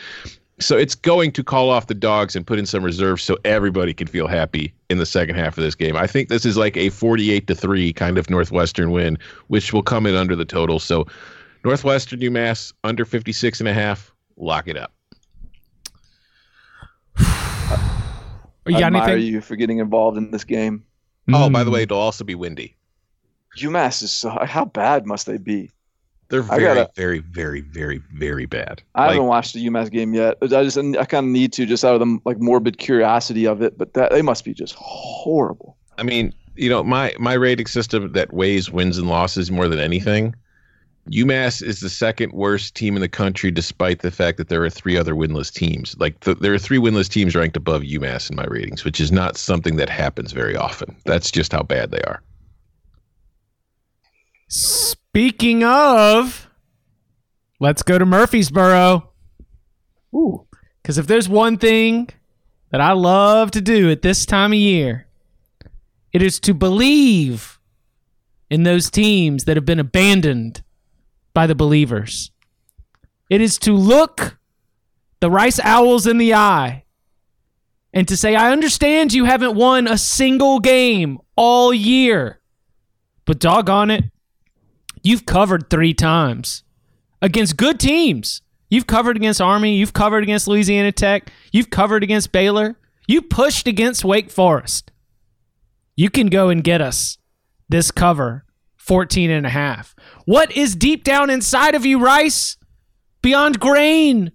So it's going to call off the dogs and put in some reserves so everybody can feel happy in the second half of this game. I think this is like a 48 to 3 kind of Northwestern win, which will come in under the total. So Northwestern UMass under 56 and a half, lock it up. Or you I got admire anything? you for getting involved in this game. Oh, by the Mm. way, it'll also be windy. UMass is so. How bad must they be? They're very, gotta- very, very, very, very bad. I Like, haven't watched the UMass game yet. I just I kind of need to just out of the like morbid curiosity of it. But that they must be just horrible. I mean, you know, my my rating system that weighs wins and losses more than anything. UMass is the second worst team in the country, despite the fact that there are three other winless teams. Like th- there are three winless teams ranked above UMass in my ratings, which is not something that happens very often. That's just how bad they are. Speaking of, let's go to Murfreesboro. Ooh. Because if there's one thing that I love to do at this time of year, it is to believe in those teams that have been abandoned by the believers. It is to look the Rice Owls in the eye and to say, I understand you haven't won a single game all year, but doggone it, you've covered three times against good teams. You've covered against Army. You've covered against Louisiana Tech. You've covered against Baylor. You pushed against Wake Forest. You can go and get us this cover 14 and a half. What is deep down inside of you, Rice? Beyond grain.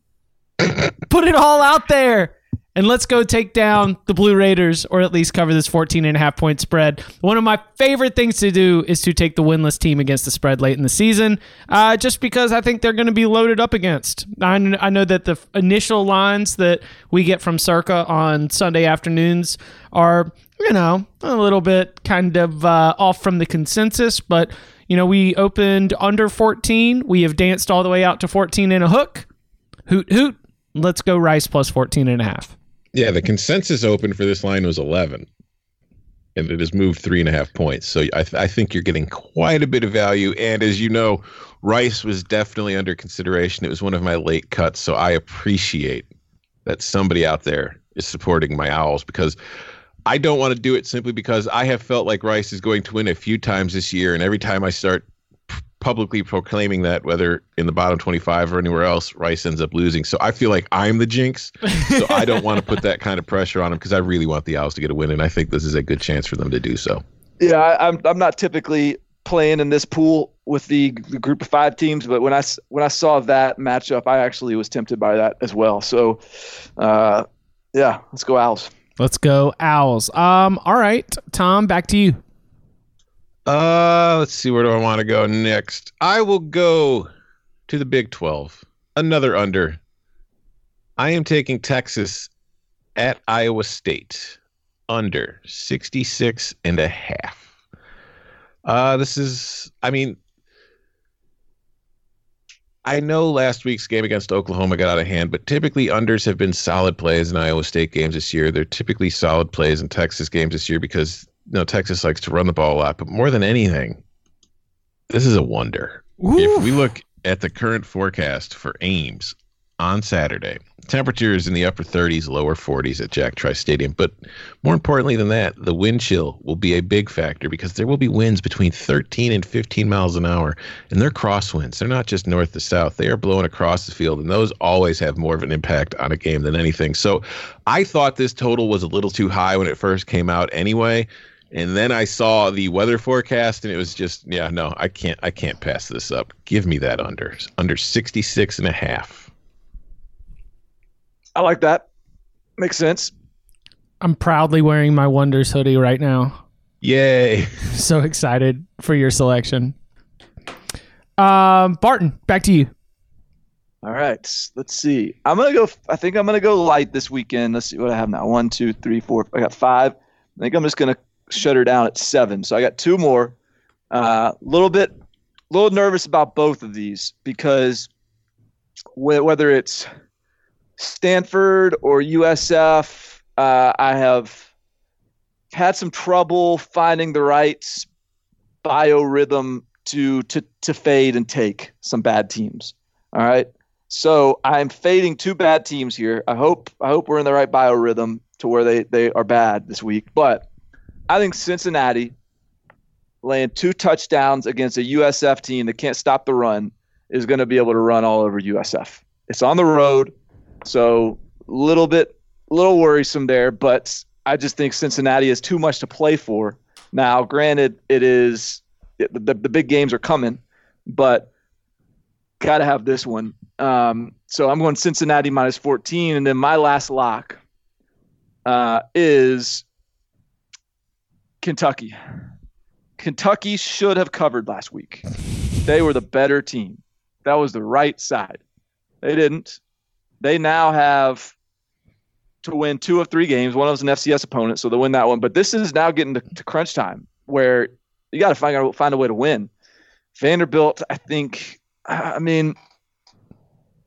Put it all out there. And let's go take down the Blue Raiders or at least cover this 14 and a half point spread. One of my favorite things to do is to take the winless team against the spread late in the season, uh, just because I think they're going to be loaded up against. I, I know that the initial lines that we get from Circa on Sunday afternoons are, you know, a little bit kind of uh, off from the consensus, but, you know, we opened under 14. We have danced all the way out to 14 and a hook. Hoot, hoot. Let's go Rice plus 14 and a half. Yeah, the consensus open for this line was 11, and it has moved three and a half points. So I, th- I think you're getting quite a bit of value. And as you know, Rice was definitely under consideration. It was one of my late cuts, so I appreciate that somebody out there is supporting my Owls because I don't want to do it simply because I have felt like Rice is going to win a few times this year, and every time I start publicly proclaiming that, whether in the bottom 25 or anywhere else, Rice ends up losing. So I feel like I'm the jinx. So I don't want to put that kind of pressure on him because I really want the Owls to get a win, and I think this is a good chance for them to do so. Yeah, I, I'm I'm not typically playing in this pool with the, the group of five teams, but when I when I saw that matchup, I actually was tempted by that as well. So, uh, yeah, let's go Owls. Let's go Owls. Um, all right, Tom, back to you. Uh, let's see. Where do I want to go next? I will go to the Big 12. another under. I am taking Texas at Iowa State under 66 and a half. Uh, this is, I mean, I know last week's game against Oklahoma got out of hand, but typically unders have been solid plays in Iowa State games this year. They're typically solid plays in Texas games this year because you know Texas likes to run the ball a lot. But more than anything, this is a wonder. If we look at the current forecast for Ames on Saturday, temperatures in the upper 30s, lower 40s at Jack Trice Stadium. But more importantly than that, the wind chill will be a big factor because there will be winds between 13 and 15 miles an hour, and they're crosswinds. They're not just north to south, they are blowing across the field, and those always have more of an impact on a game than anything. So I thought this total was a little too high when it first came out anyway. And then I saw the weather forecast and it was just, yeah, no, I can't I can't pass this up. Give me that under. Under 66 and a half. I like that. Makes sense. I'm proudly wearing my Wonders hoodie right now. Yay. So excited for your selection. Um, Barton, back to you. All right, let's see. I'm gonna go. I think I'm gonna go light this weekend. Let's see what I have now. One, two, three, four. I got five. I think I'm just gonna shut her down at seven. So I got two more. A uh, little bit, a little nervous about both of these because wh- whether it's Stanford or USF, uh, I have had some trouble finding the right biorhythm to to to fade and take some bad teams. All right. So I'm fading two bad teams here. I hope I hope we're in the right biorhythm to where they, they are bad this week. But I think Cincinnati laying two touchdowns against a USF team that can't stop the run is going to be able to run all over USF. It's on the road, so a little bit, little worrisome there. But I just think Cincinnati is too much to play for. Now, granted, it is the, the, the big games are coming, but got to have this one. Um, so I'm going Cincinnati minus 14, and then my last lock uh, is Kentucky. Kentucky should have covered last week. They were the better team. That was the right side. They didn't. They now have to win two of three games. One of them's an FCS opponent, so they'll win that one. But this is now getting to, to crunch time where you got to find find a way to win. Vanderbilt, I think, I mean,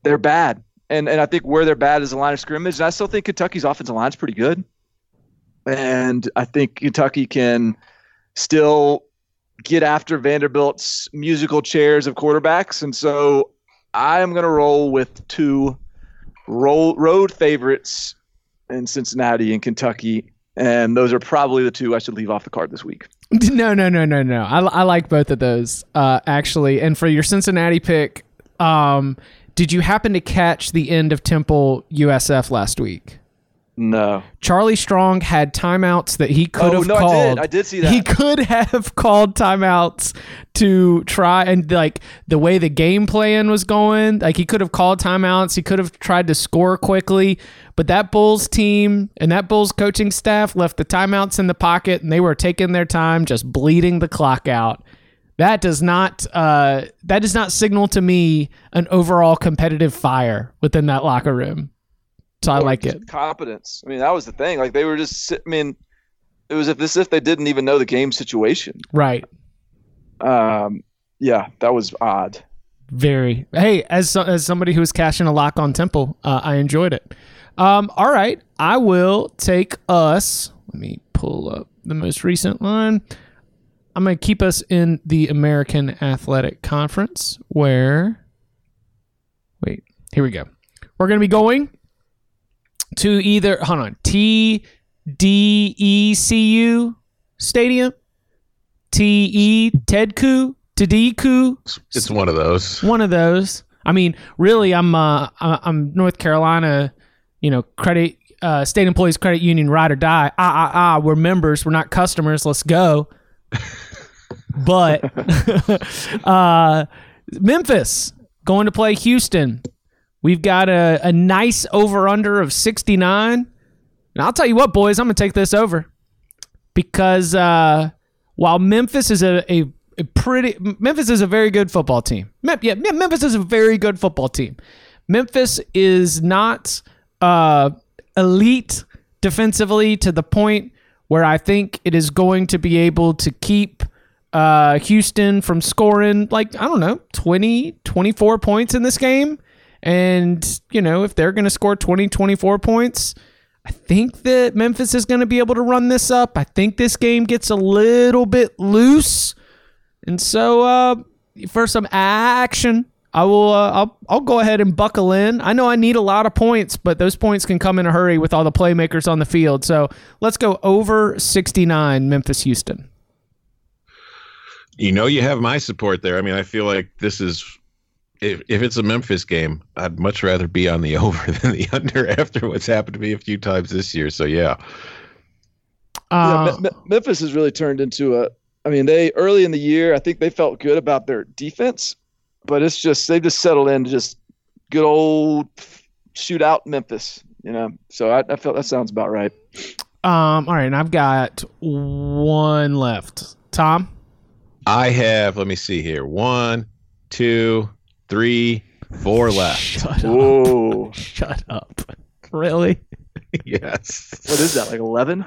they're bad. And and I think where they're bad is the line of scrimmage. And I still think Kentucky's offensive line is pretty good. And I think Kentucky can still get after Vanderbilt's musical chairs of quarterbacks. And so I am going to roll with two road favorites in Cincinnati and Kentucky. And those are probably the two I should leave off the card this week. No, no, no, no, no. I, I like both of those uh, actually. And for your Cincinnati pick, um, did you happen to catch the end of Temple USF last week? No. Charlie Strong had timeouts that he could Oh, have no, I called. did. I did see that. He could have called timeouts to try and like the way the game plan was going. Like he could have called timeouts. He could have tried to score quickly. But that Bulls team and that Bulls coaching staff left the timeouts in the pocket and they were taking their time, just bleeding the clock out. That does not uh, that does not signal to me an overall competitive fire within that locker room. So I like it. Competence. I mean, that was the thing. Like they were just. I mean, it was if this if they didn't even know the game situation. Right. Um, yeah, that was odd. Very. Hey, as so- as somebody who was cashing a lock on Temple, uh, I enjoyed it. Um, all right, I will take us. Let me pull up the most recent line. I'm going to keep us in the American Athletic Conference, where. Wait, here we go. We're going to be going to either hold on T D E C U Stadium, T E Tedku, Tadiku, It's one of those. one of those. I mean, really, I'm uh, I'm North Carolina, you know, credit uh, state employees credit union ride or die. Ah ah ah, we're members, we're not customers. Let's go. but uh, Memphis going to play Houston. We've got a, a nice over under of 69. And I'll tell you what, boys, I'm going to take this over because uh, while Memphis is a, a, a pretty Memphis is a very good football team. Mem- yeah, Memphis is a very good football team. Memphis is not uh, elite defensively to the point where I think it is going to be able to keep uh, Houston from scoring like, I don't know, 20, 24 points in this game. And, you know, if they're going to score 20, 24 points, I think that Memphis is going to be able to run this up. I think this game gets a little bit loose. And so, uh, for some action, I will. Uh, I'll. I'll go ahead and buckle in. I know I need a lot of points, but those points can come in a hurry with all the playmakers on the field. So let's go over sixty nine. Memphis, Houston. You know, you have my support there. I mean, I feel like this is. If, if it's a Memphis game, I'd much rather be on the over than the under after what's happened to me a few times this year. So yeah, Uh, yeah, Me- Me- Memphis has really turned into a. I mean, they early in the year, I think they felt good about their defense, but it's just they've just settled into just good old shootout Memphis. You know, so I, I felt that sounds about right. um. All right, and I've got one left. Tom. I have. Let me see here. One, two, three, four left. Shut up. Shut up. Really? yes, what is that? Like eleven?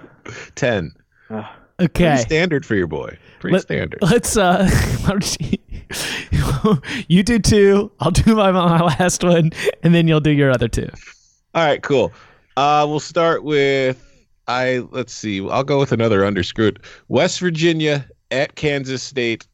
ten. Uh, Okay. Pretty standard for your boy. Pretty Let- standard. Let's uh you do two, I'll do my, my last one, and then you'll do your other two. All right, cool. Uh, we'll start with I. Let's see. I'll go with another underscrewed. West Virginia at Kansas State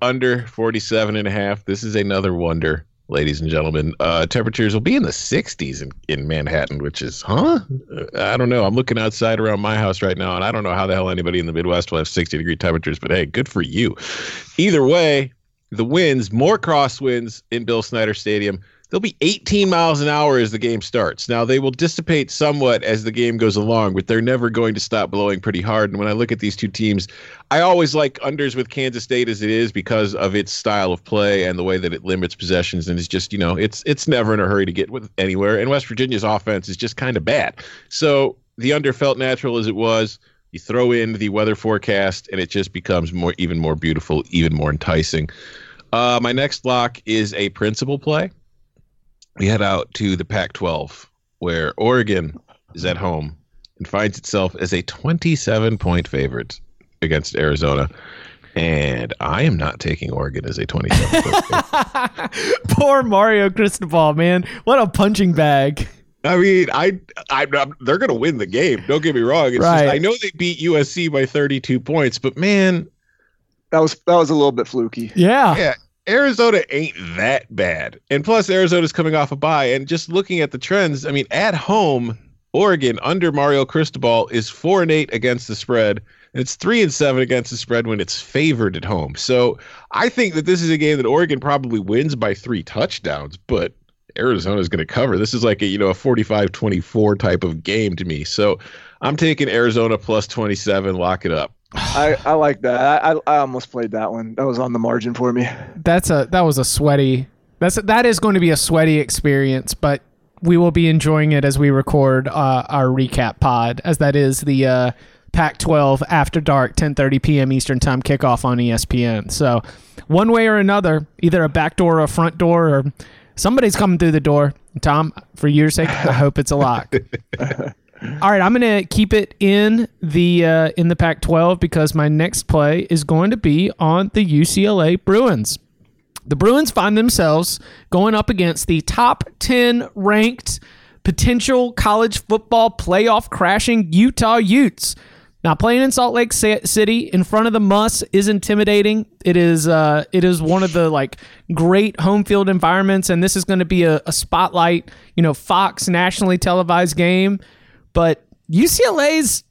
under 47 and a half. This is another wonder, ladies and gentlemen. Uh, temperatures will be in the 60s in, in Manhattan, which is, huh? Uh, I don't know. I'm looking outside around my house right now, and I don't know how the hell anybody in the Midwest will have 60 degree temperatures, but hey, good for you. Either way, the winds, more crosswinds in Bill Snyder Stadium. They'll be 18 miles an hour as the game starts. Now, they will dissipate somewhat as the game goes along, but they're never going to stop blowing pretty hard. And when I look at these two teams, I always like unders with Kansas State as it is because of its style of play and the way that it limits possessions. And it's just, you know, it's it's never in a hurry to get with anywhere. And West Virginia's offense is just kind of bad. So the under felt natural as it was. You throw in the weather forecast, and it just becomes more, even more beautiful, even more enticing. Uh, my next lock is a principal play. We head out to the Pac 12, where Oregon is at home and finds itself as a 27 point favorite against Arizona. And I am not taking Oregon as a 27 point favorite. Poor Mario Cristobal, man. What a punching bag. I mean, I, I, I'm, they're going to win the game. Don't get me wrong. It's Right. just, I know they beat USC by 32 points, but man, that was that was a little bit fluky. Yeah. yeah, Arizona ain't that bad. And plus, Arizona's coming off a bye. And just looking at the trends, I mean, at home, Oregon under Mario Cristobal is four and eight against the spread. And it's three and seven against the spread when it's favored at home. So I think that this is a game that Oregon probably wins by three touchdowns, but Arizona's going to cover. This is like a, you know, a 45-24 type of game to me. So I'm taking Arizona plus 27. Lock it up. I, I like that. I, I I almost played that one. That was on the margin for me. That's a that was a sweaty. That's that is going to be a sweaty experience, but we will be enjoying it as we record uh, our recap pod, as that is the uh, Pac-12 after dark, 10:30 p.m. Eastern time kickoff on ESPN. So, one way or another, either a back door or a front door, or somebody's coming through the door. Tom, for your sake, I hope it's a lock. All right, I'm going to keep it in the uh, in the Pac-12 because my next play is going to be on the UCLA Bruins. The Bruins find themselves going up against the top 10 ranked potential college football playoff crashing Utah Utes. Now playing in Salt Lake City in front of the MUSS is intimidating. It is uh, it is one of the like great home field environments, and this is going to be a, a spotlight, you know, Fox nationally televised game. But UCLA's,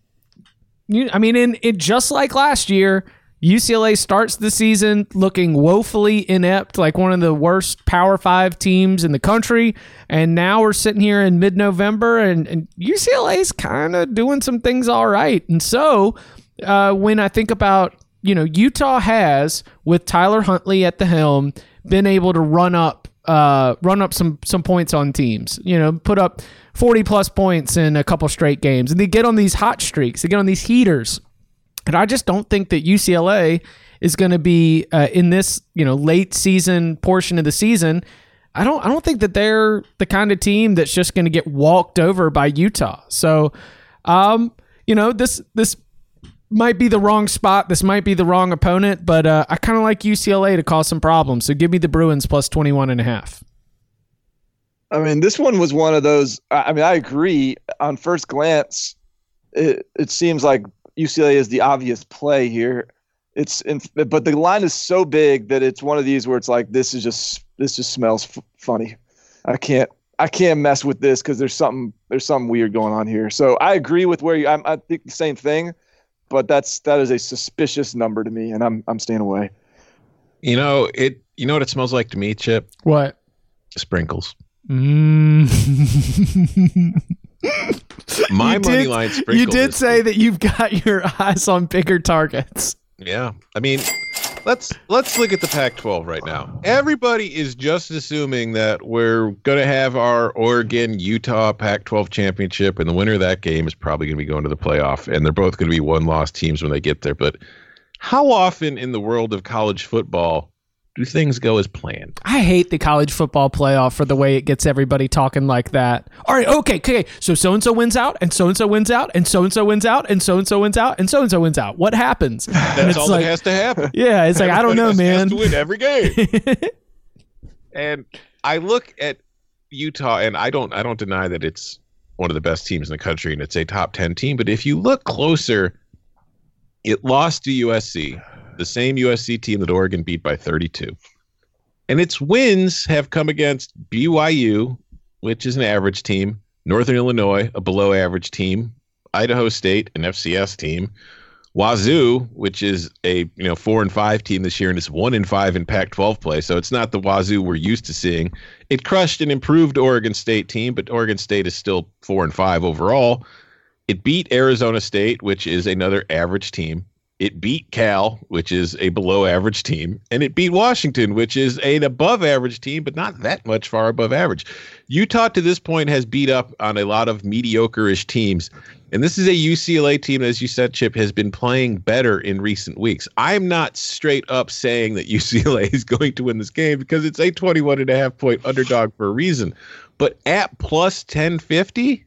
I mean, in it just like last year, UCLA starts the season looking woefully inept, like one of the worst Power Five teams in the country. And now we're sitting here in mid November, and, and UCLA's kind of doing some things all right. And so uh, when I think about, you know, Utah has, with Tyler Huntley at the helm, been able to run up. Uh, run up some some points on teams, you know, put up 40 plus points in a couple straight games, and they get on these hot streaks, they get on these heaters, and I just don't think that UCLA is going to be uh, in this, you know, late season portion of the season. I don't I don't think that they're the kind of team that's just going to get walked over by Utah. So, um, you know, this this might be the wrong spot. This might be the wrong opponent, but uh, I kind of like UCLA to cause some problems. So give me the Bruins plus 21 and a half. I mean, this one was one of those. I I mean, I agree. On first glance, it, it seems like UCLA is the obvious play here. It's in, but the line is so big that it's one of these where it's like this is just this just smells f- funny. I can't I can't mess with this because there's something there's something weird going on here. So I agree with where you. I'm, I think the same thing, but that's that is a suspicious number to me, and I'm I'm staying away. You know it. You know what it smells like to me, Chip? What? Sprinkles. Mm. My You money did- line sprinkles. You did this say that you've got your eyes on bigger targets. Yeah. I mean, let's let's look at the Pac-12 right now. Everybody is just assuming that we're going to have our Oregon Utah Pac-12 championship and the winner of that game is probably going to be going to the playoff and they're both going to be one-loss teams when they get there, but how often in the world of college football do things go as planned? I hate the college football playoff for the way it gets everybody talking like that. All right, okay, okay. So so and so wins out, and so and so wins out, and so and so wins out, and so and so wins out, and so and so wins out. What happens? And That's it's all like, that has to happen. yeah, it's like I don't know, Everybody has- has man. to win every game. and I look at Utah, and I don't I don't deny that it's one of the best teams in the country, and it's a top ten team. But if you look closer, it lost to USC, the same USC team that Oregon beat by 32, and its wins have come against BYU, which is an average team, Northern Illinois, a below average team, Idaho State, an FCS team. Wazoo, which is a you know four and five team this year and is one and five in Pac-12 play, so it's not the Wazoo we're used to seeing. It crushed an improved Oregon State team, but Oregon State is still four and five overall. It beat Arizona State, which is another average team. It beat Cal, which is a below average team, and it beat Washington, which is an above average team, but not that much far above average. Utah to this point has beat up on a lot of mediocre-ish teams. And this is a UCLA team, as you said, Chip, has been playing better in recent weeks. I'm not straight up saying that UCLA is going to win this game because it's a 21 and a half point underdog for a reason. But at plus 1050,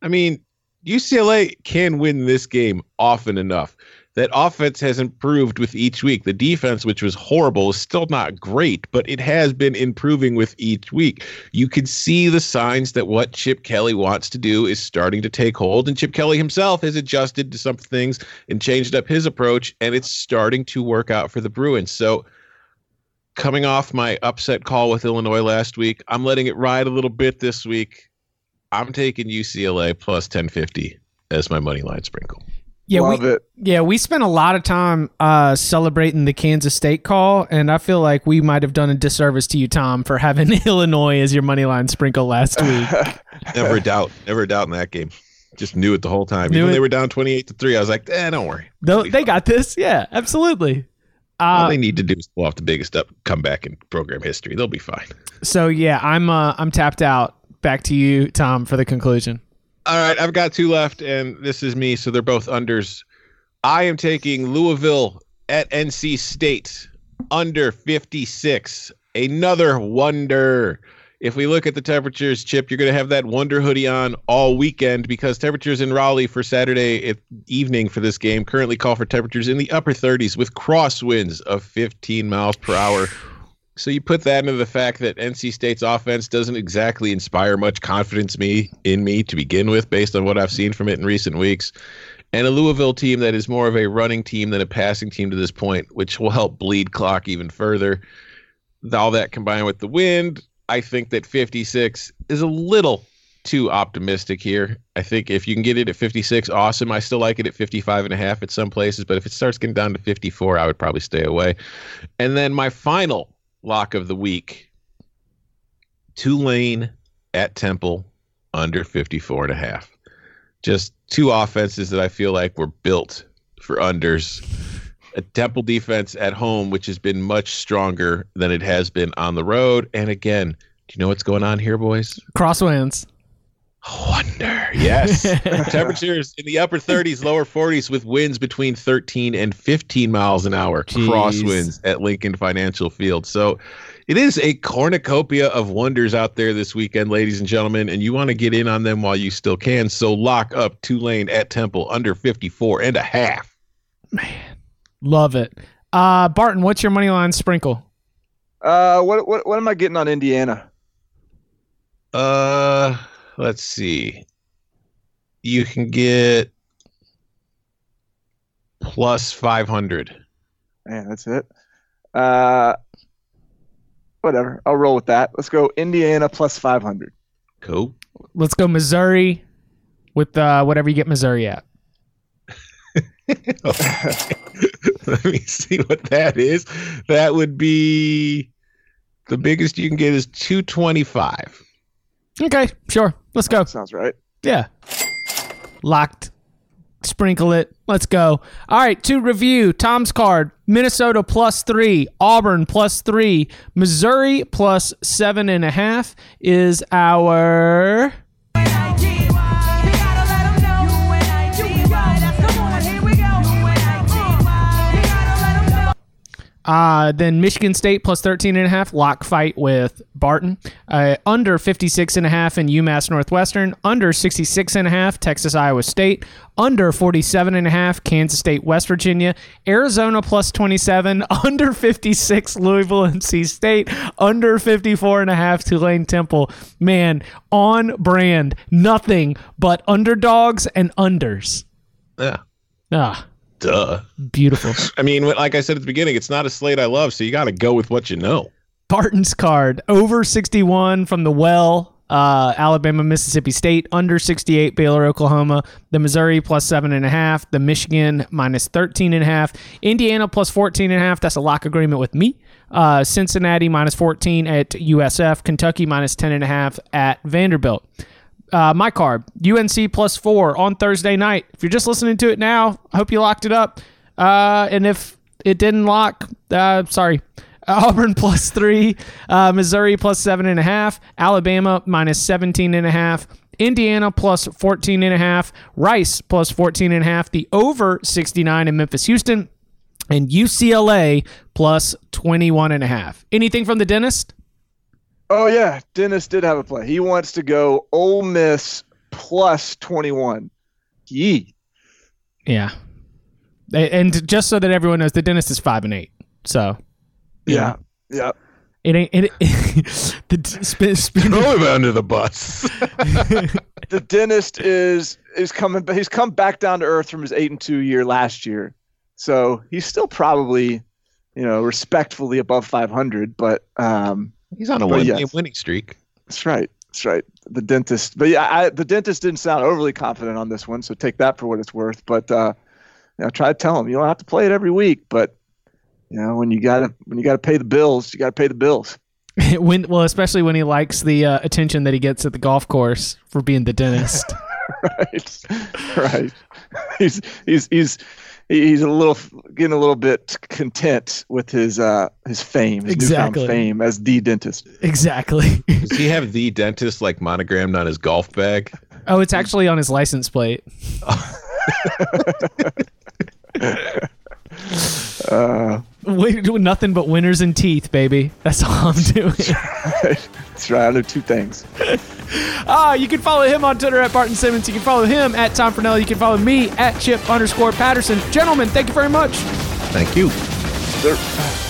I mean, UCLA can win this game often enough. That offense has improved with each week. The defense, which was horrible, is still not great, but it has been improving with each week. You can see the signs that what Chip Kelly wants to do is starting to take hold, and Chip Kelly himself has adjusted to some things and changed up his approach, and it's starting to work out for the Bruins. So, coming off my upset call with Illinois last week, I'm letting it ride a little bit this week. I'm taking UCLA plus 1050 as my money line sprinkle. Yeah, Love we, it. yeah, we spent a lot of time uh, celebrating the Kansas State call, and I feel like we might have done a disservice to you, Tom, for having Illinois as your money line sprinkle last week. Never doubt, never doubt in that game. Just knew it the whole time. Knew Even it. they were down 28 to 3, I was like, eh, don't worry. Though they got this, yeah, absolutely. All Uh, they need to do is pull off the biggest up comeback in program history. They'll be fine. so yeah, I'm uh, I'm tapped out. Back to you, Tom, for the conclusion. All right, I've got two left, and this is me, so they're both unders. I am taking Louisville at NC State under 56. Another wonder. If we look at the temperatures, Chip, you're going to have that wonder hoodie on all weekend because temperatures in Raleigh for Saturday evening for this game currently call for temperatures in the upper 30s with crosswinds of 15 miles per hour. So you put that into the fact that NC State's offense doesn't exactly inspire much confidence me in me to begin with, based on what I've seen from it in recent weeks, and a Louisville team that is more of a running team than a passing team to this point, which will help bleed clock even further. All that combined with the wind, I think that 56 is a little too optimistic here. I think if you can get it at 56, awesome. I still like it at 55 and a half at some places, but if it starts getting down to 54, I would probably stay away. And then my final lock of the week Tulane at Temple under 54 and a half. Just two offenses that I feel like were built for unders. A Temple defense at home, which has been much stronger than it has been on the road. And again, do you know what's going on here, boys? Crosswinds. Wonder. Yes. Temperatures in the upper 30s, lower 40s with winds between 13 and 15 miles an hour. Jeez. Crosswinds at Lincoln Financial Field. So it is a cornucopia of wonders out there this weekend, ladies and gentlemen, and you want to get in on them while you still can. So lock up Tulane at Temple under 54 and a half. Man, love it. Uh, Barton, what's your money line sprinkle? Uh, what what what am I getting on Indiana? Uh, let's see. You can get plus 500. Man, that's it. Uh, whatever. I'll roll with that. Let's go Indiana plus 500. Cool. Let's go Missouri with uh, whatever you get Missouri at. Let me see what that is. That would be the biggest you can get is 225. Okay, sure. Let's go. Sounds right. Yeah. Locked. Sprinkle it. Let's go. All right, to review Tom's card Minnesota plus three, Auburn plus three, Missouri plus seven and a half is our. Uh, then Michigan State plus 13 and a half, lock fight with Barton. Uh, under 56 and a half in UMass Northwestern. Under 66 and a half, Texas Iowa State. Under 47 and a half, Kansas State West Virginia. Arizona plus 27. Under 56, Louisville NC State. Under 54 and a half, Tulane Temple. Man, on brand. Nothing but underdogs and unders. Yeah. Ah, Duh. beautiful. I mean, like I said at the beginning, it's not a slate I love, so you got to go with what you know. Barton's card over 61 from the well. Uh, Alabama, Mississippi State under 68, Baylor, Oklahoma, the Missouri plus seven and a half, the Michigan minus 13 and a half, Indiana plus 14 and a half. That's a lock agreement with me. Uh, Cincinnati minus 14 at USF, Kentucky minus 10 and a half at Vanderbilt. Uh, my card, UNC plus four on Thursday night. If you're just listening to it now, I hope you locked it up. Uh, and if it didn't lock, uh, sorry. Auburn plus three, uh, Missouri plus seven and a half, Alabama minus 17 and a half, Indiana plus 14 and a half, Rice plus 14 and a half, the over 69 in Memphis, Houston, and UCLA plus 21 and a half. Anything from the dentist? Oh yeah, Dennis did have a play. He wants to go Ole Miss plus 21. Yee. Yeah. And just so that everyone knows, the dentist is five and eight. So Yeah. Yeah. it ain't it. the spin, spin, Throw him under the bus. The dentist is is coming he's come back down to earth from his 8 and 2 year last year. So, he's still probably, you know, respectfully above 500, but um He's on a But one yes. game winning streak. That's right. That's right. The dentist, but yeah, I, the dentist didn't sound overly confident on this one, so take that for what it's worth. But uh, you know, try to tell him you don't have to play it every week, but you know, when you gotta when you gotta pay the bills, you gotta pay the bills. when well, especially when he likes the uh, attention that he gets at the golf course for being the dentist. right, right. He's he's he's he's a little getting a little bit content with his uh his fame, his Exactly. newfound fame as the dentist. exactly. Does he have the dentist like monogrammed on his golf bag? Oh, it's actually on his license plate. Uh, We're doing nothing but winners and teeth, baby. That's all I'm doing. That's right. I know two things. Ah, you can follow him on Twitter at Barton Simmons. You can follow him at Tom Fornelli. You can follow me at Chip underscore Patterson. Gentlemen, thank you very much. Thank you. They're-